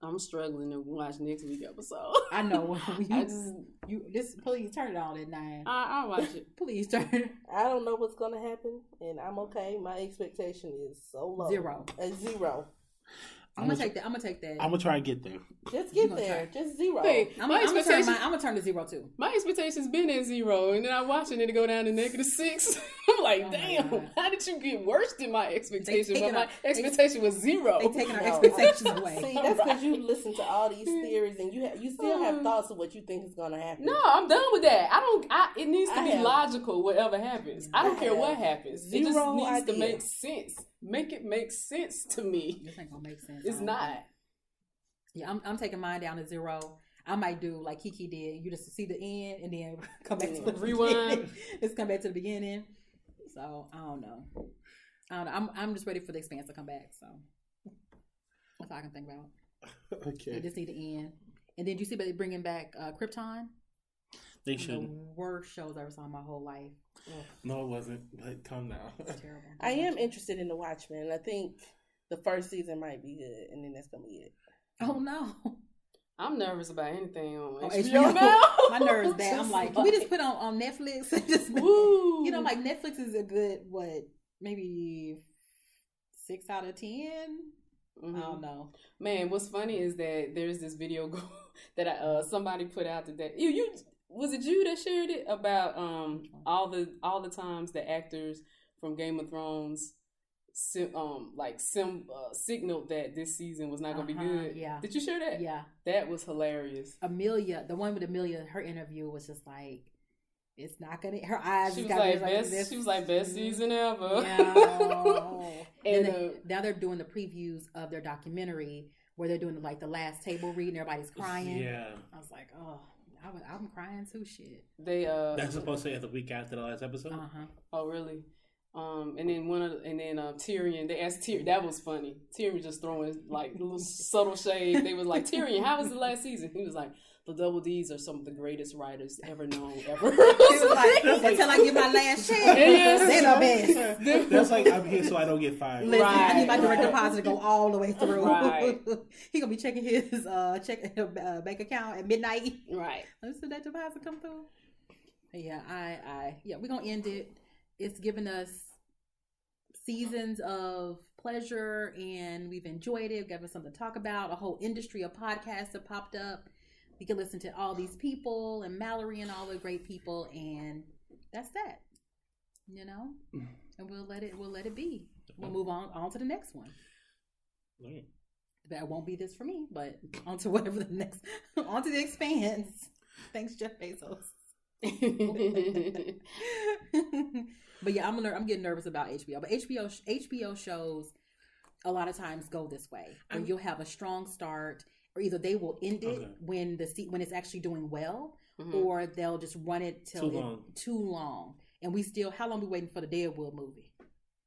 I'm struggling to watch next week episode. I know. you, I just, you this please turn it on at nine. I, I watch it. Please turn it. I don't know what's gonna happen, and I'm okay. My expectation is so low. Zero. A zero. I'm gonna take that. I'm gonna take that. I'm gonna try and get there. Just get there. try. Just zero. Hey, I'm, my I'm, gonna turn expectations, my, I'm gonna turn to zero too. my expectations been at zero, and then I'm watching it go down to negative six. I'm like, Oh damn, how did you get worse than my expectation? But my our- expectation was zero. They taking our No. expectations away. See, that's because Right. you listen to all these theories, and you ha- you still have uh. thoughts of what you think is gonna happen. no, I'm done with that. I don't. I, it needs to I be have- logical. Whatever happens, I don't I care what have happens. It just zero needs to make sense. Make it make sense to me. This ain't gonna make sense. It's don't not. think. Yeah, I'm, I'm taking mine down to zero. I might do like Kiki did. You just see the end and then come back to the Rewind. beginning. Just come back to the beginning. So I don't know. I don't know. I'm I'm just ready for the expanse to come back. So that's all I can think about. okay. I just need to end. And then you see, but they bringing back uh, Krypton. they The should. worst shows I ever saw in my whole life. Ugh, No, it wasn't. But come now. terrible. I am interested in the Watchmen. I think the first season might be good, and then that's gonna be it. Oh no, I'm nervous about anything on Oh, HBO, HBO. now. my nerves bad. I'm like, can we just put on on Netflix and just Woo. You know, like Netflix is a good what, maybe six out of ten. Mhm. I don't know. Man, what's funny is that there's this video go- that I, uh, somebody put out today. You, you was it you that shared it about um all the all the times the actors from Game of Thrones sim, um like sim uh, signaled that this season was not gonna Uh-huh, be good. yeah. Did you share that? Yeah, That was hilarious. Emilia, the one with Emilia, her interview was just like, it's not gonna. Her eyes. She was got like me best. this- She was like best season ever. Yeah. and and uh, now they're doing the previews of their documentary where they're doing like the last table read and everybody's crying. Yeah, I was like, oh, I was, I'm crying too. Shit. they uh that's supposed to be the week after the last episode. Uh huh. Oh, really? Um, and then one of the, and then uh, Tyrion. They asked Tyrion. That was funny. Tyrion was just throwing like little subtle shade. They was like, Tyrion, how was the last season? He was like, the Double D's are some of the greatest writers ever known ever. He like, until I get my last chance, Yes. they're the best. That's like I'm here so I don't get fired. Listen, I need my direct deposit to go all the way through. Right. he gonna be checking his uh check uh, bank account at midnight. right. Let's see that deposit come through. Yeah, I, I, yeah, we're gonna end it. It's given us seasons of pleasure, and we've enjoyed it. Given us something to talk about. A whole industry of podcasts have popped up. We can listen to all these people and Mallory and all the great people, and that's that. You know, and we'll let it. We'll let it be. We'll move on on to the next one. That won't be this for me, but on to whatever the next. on to the expanse. Thanks, Jeff Bezos. but yeah, I'm I'm getting nervous about HBO. But HBO HBO shows a lot of times go this way, where you'll have a strong start, or either they will end it Okay. when the se- when it's actually doing well, Mhm. or they'll just run it till Too it- long. too long. And we still, how long we waiting for the Deadwood movie?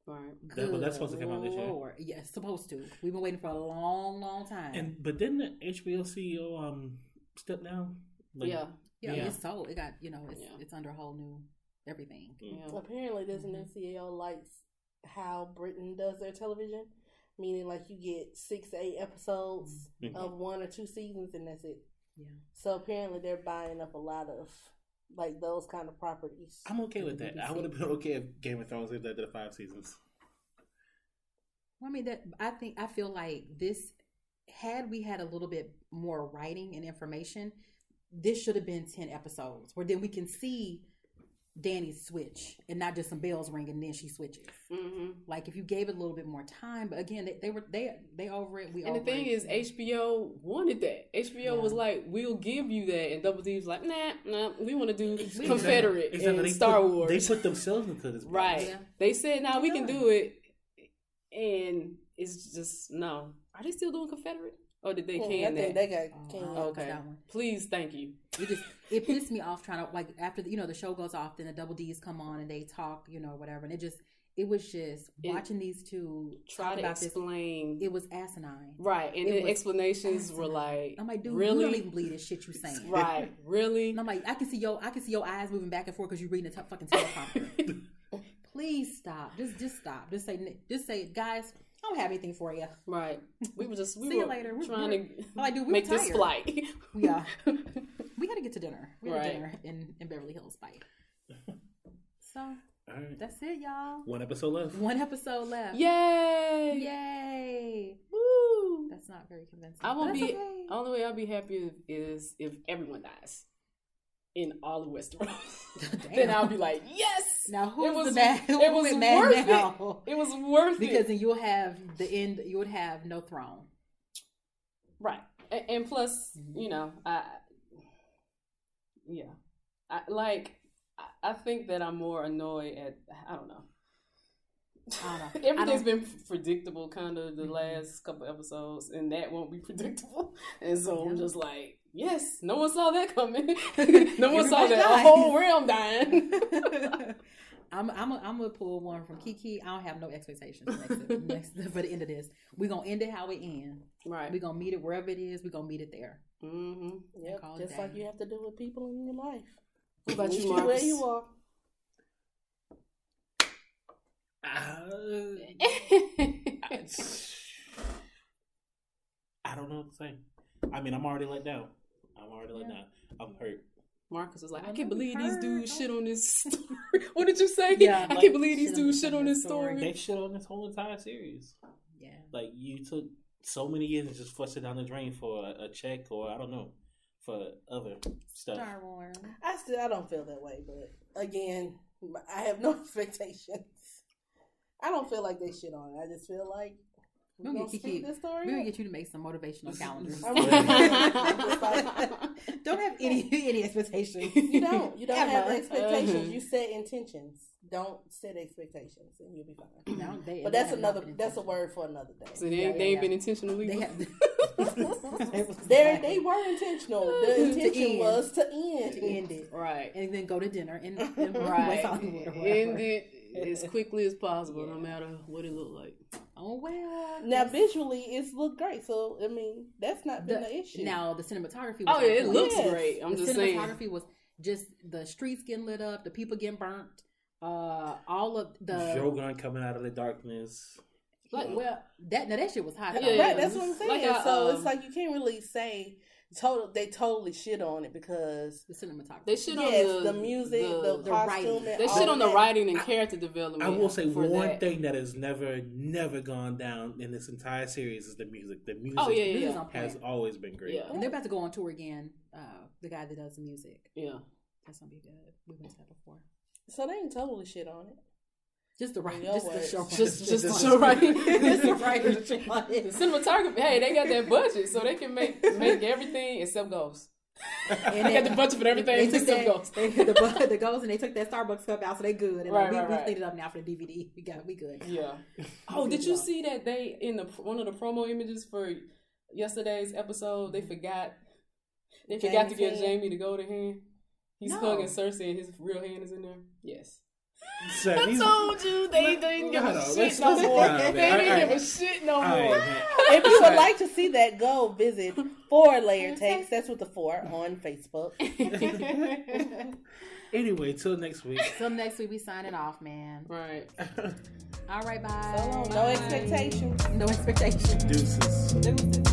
Right. That- but that's supposed to come out this year? Lord. Yeah, supposed to. We've been waiting for a long, long time. And but didn't the HBO CEO um step down? Like, yeah. yeah, yeah. it's sold. It got you know, it's Yeah. it's under a whole new everything. Yeah. Apparently, this Mhm. new CEO likes how Britain does their television, meaning like you get six, eight episodes Mhm. of one or two seasons, and that's it. Yeah. So apparently, they're buying up a lot of like those kind of properties. I'm okay with that. I would have been okay if Game of Thrones lived up to the five seasons. Well, I mean that I think I feel like this had we had a little bit more writing and information, this should have been ten episodes where then we can see Dany's switch and not just some bells ring and then she switches. hmm Like if you gave it a little bit more time, but again they, they were they they over it. We And the thing it. is, HBO wanted that. HBO was like, "We'll give you that," and Double D was like, "Nah, nah, we want to do Exactly. Confederate Exactly. and They Star put- Wars." They put themselves into this. right. Yeah. They said, "Nah, we can do it," and it's just no. Are they still doing Confederate, or did they Hmm, I can think that? they got Oh, canned. I don't Okay. that one. Please, thank you. It just it pissed me off trying to like after the, you know the show goes off, then the double D's come on and they talk, you know, whatever, and it just it was just It- watching these two Try talk to about this. explain. It was asinine. right, and it the was explanations were like, I'm like, dude, really? you don't even believe this shit you're saying. right, really? And I'm like, I can see your, I can see your eyes moving back and forth because you're reading a t- fucking teleprompter. Please stop. Just, just stop. Just say, just say, guys, I don't have anything for you. Right. We were just we See you were later. We're- trying we're- to like, dude, we make this flight. Yeah, we got to get to dinner. We got Right. dinner in, in Beverly Hills, bite. So All right. that's it, y'all. One episode left. One episode left. Yay! Yay! Woo! That's not very convincing. I won't be. okay. Only way I'll be happy is if everyone dies in all of Westeros. then I'll be like, yes. Now It was- the mad? Who it was mad worth it. now? It was worth Because it. then you'll have the end. You would have no throne. Right. And, and plus, Mm-hmm. you know, I. Yeah, I like. I- I think that I'm more annoyed at. I don't know. I don't know. Everything's been predictable, kind of the Mhm. last couple episodes, and that won't be predictable. And so I'm just like, yes, no one saw that coming. no one saw that a whole realm dying. I'm I'm I'm gonna pull one from Kiki. I don't have no expectations next, next for the end of this. We're gonna end it how it end. right. We're gonna meet it wherever it is. We're gonna meet it there. Mm-hmm. Yep, just like you have to do with people in your life. What about you, where Marcus? you are. Uh, I don't know what to say. I mean, I'm already let down. I'm already let Yeah. down. I'm hurt. Marcus was like, I Well, can't believe these dudes shit on this story. what did you say? Yeah, I like, can't believe these dudes shit on this story. story. They shit on this whole entire series. Yeah. Like you took so many years and just flushed it down the drain for a, a check or I don't know for other stuff. Star Wars. I still I don't feel that way, but again, I have no expectations. I don't feel like they shit on it. I just feel like we're We'll gonna get Kiki. this story. We're gonna get you to make some motivational calendars. I'm gonna- don't have any any expectations. You don't. You don't have Ever. expectations. Mhm. You set intentions. Don't set expectations, and you'll be fine. No, they- But they that's another. That's a word for another day. So they, Yeah, ain't yeah, they ain't yeah. been intentionally. They have. They they were intentional. The intention end. was to end. to end it right. and then go to dinner and, in Right. West Hollywood or whatever. End it as quickly as possible, no matter what it looked like. Oh well. Now visually, it's looked great. So I mean, that's not been The- the issue. Now the cinematography. Was Oh yeah, it on looks. Yes. great. I'm the just saying. cinematography was just the streets getting lit up, the people getting burnt, uh, all of the Drogon coming out of the darkness. like well that now that shit was hot. Yeah, right, that's what I'm saying. Like a, so um, it's like you can't really say total. They totally shit on it because The cinematography. They shit yes, on the, the music, the, the- the costume, writing. They shit of on the writing and character development. I will say one that. thing that has never, never gone down in this entire series is the music. The music Oh yeah, yeah, is yeah. has point. always been great. Yeah. And they're about to go on tour again. Uh, the guy that does the music. yeah. That's gonna be good. We've been that before. So they ain't totally shit on it. Just the right, Your just the show, Just, just the Just show writing. just the writing. the cinematography. Hey, they got that budget, so they can make make everything except ghosts. And They got the budget for everything They took except that, ghosts. they, the, the ghosts, and they took that Starbucks cup out, so they good. And Right, we, right, we right. cleaned it up now for the DVD. We got, we good. Yeah. Oh, did you see that they in the one of the promo images for yesterday's episode? They mm-hmm. forgot. They forgot to get hand? Jaime to go to hand. He's No. hugging Cersei, and his real hand is in there. Yes. So I these- told you they didn't give a shit let's- no more. They all didn't give a shit no more. If you would like to see that, go visit Four Layer Takes. That's with the four on Facebook. Anyway, till next week. Till next week, we signing off, man. right. All right, bye. So long. No expectations. No expectations. Deuces. Deuces. Bye.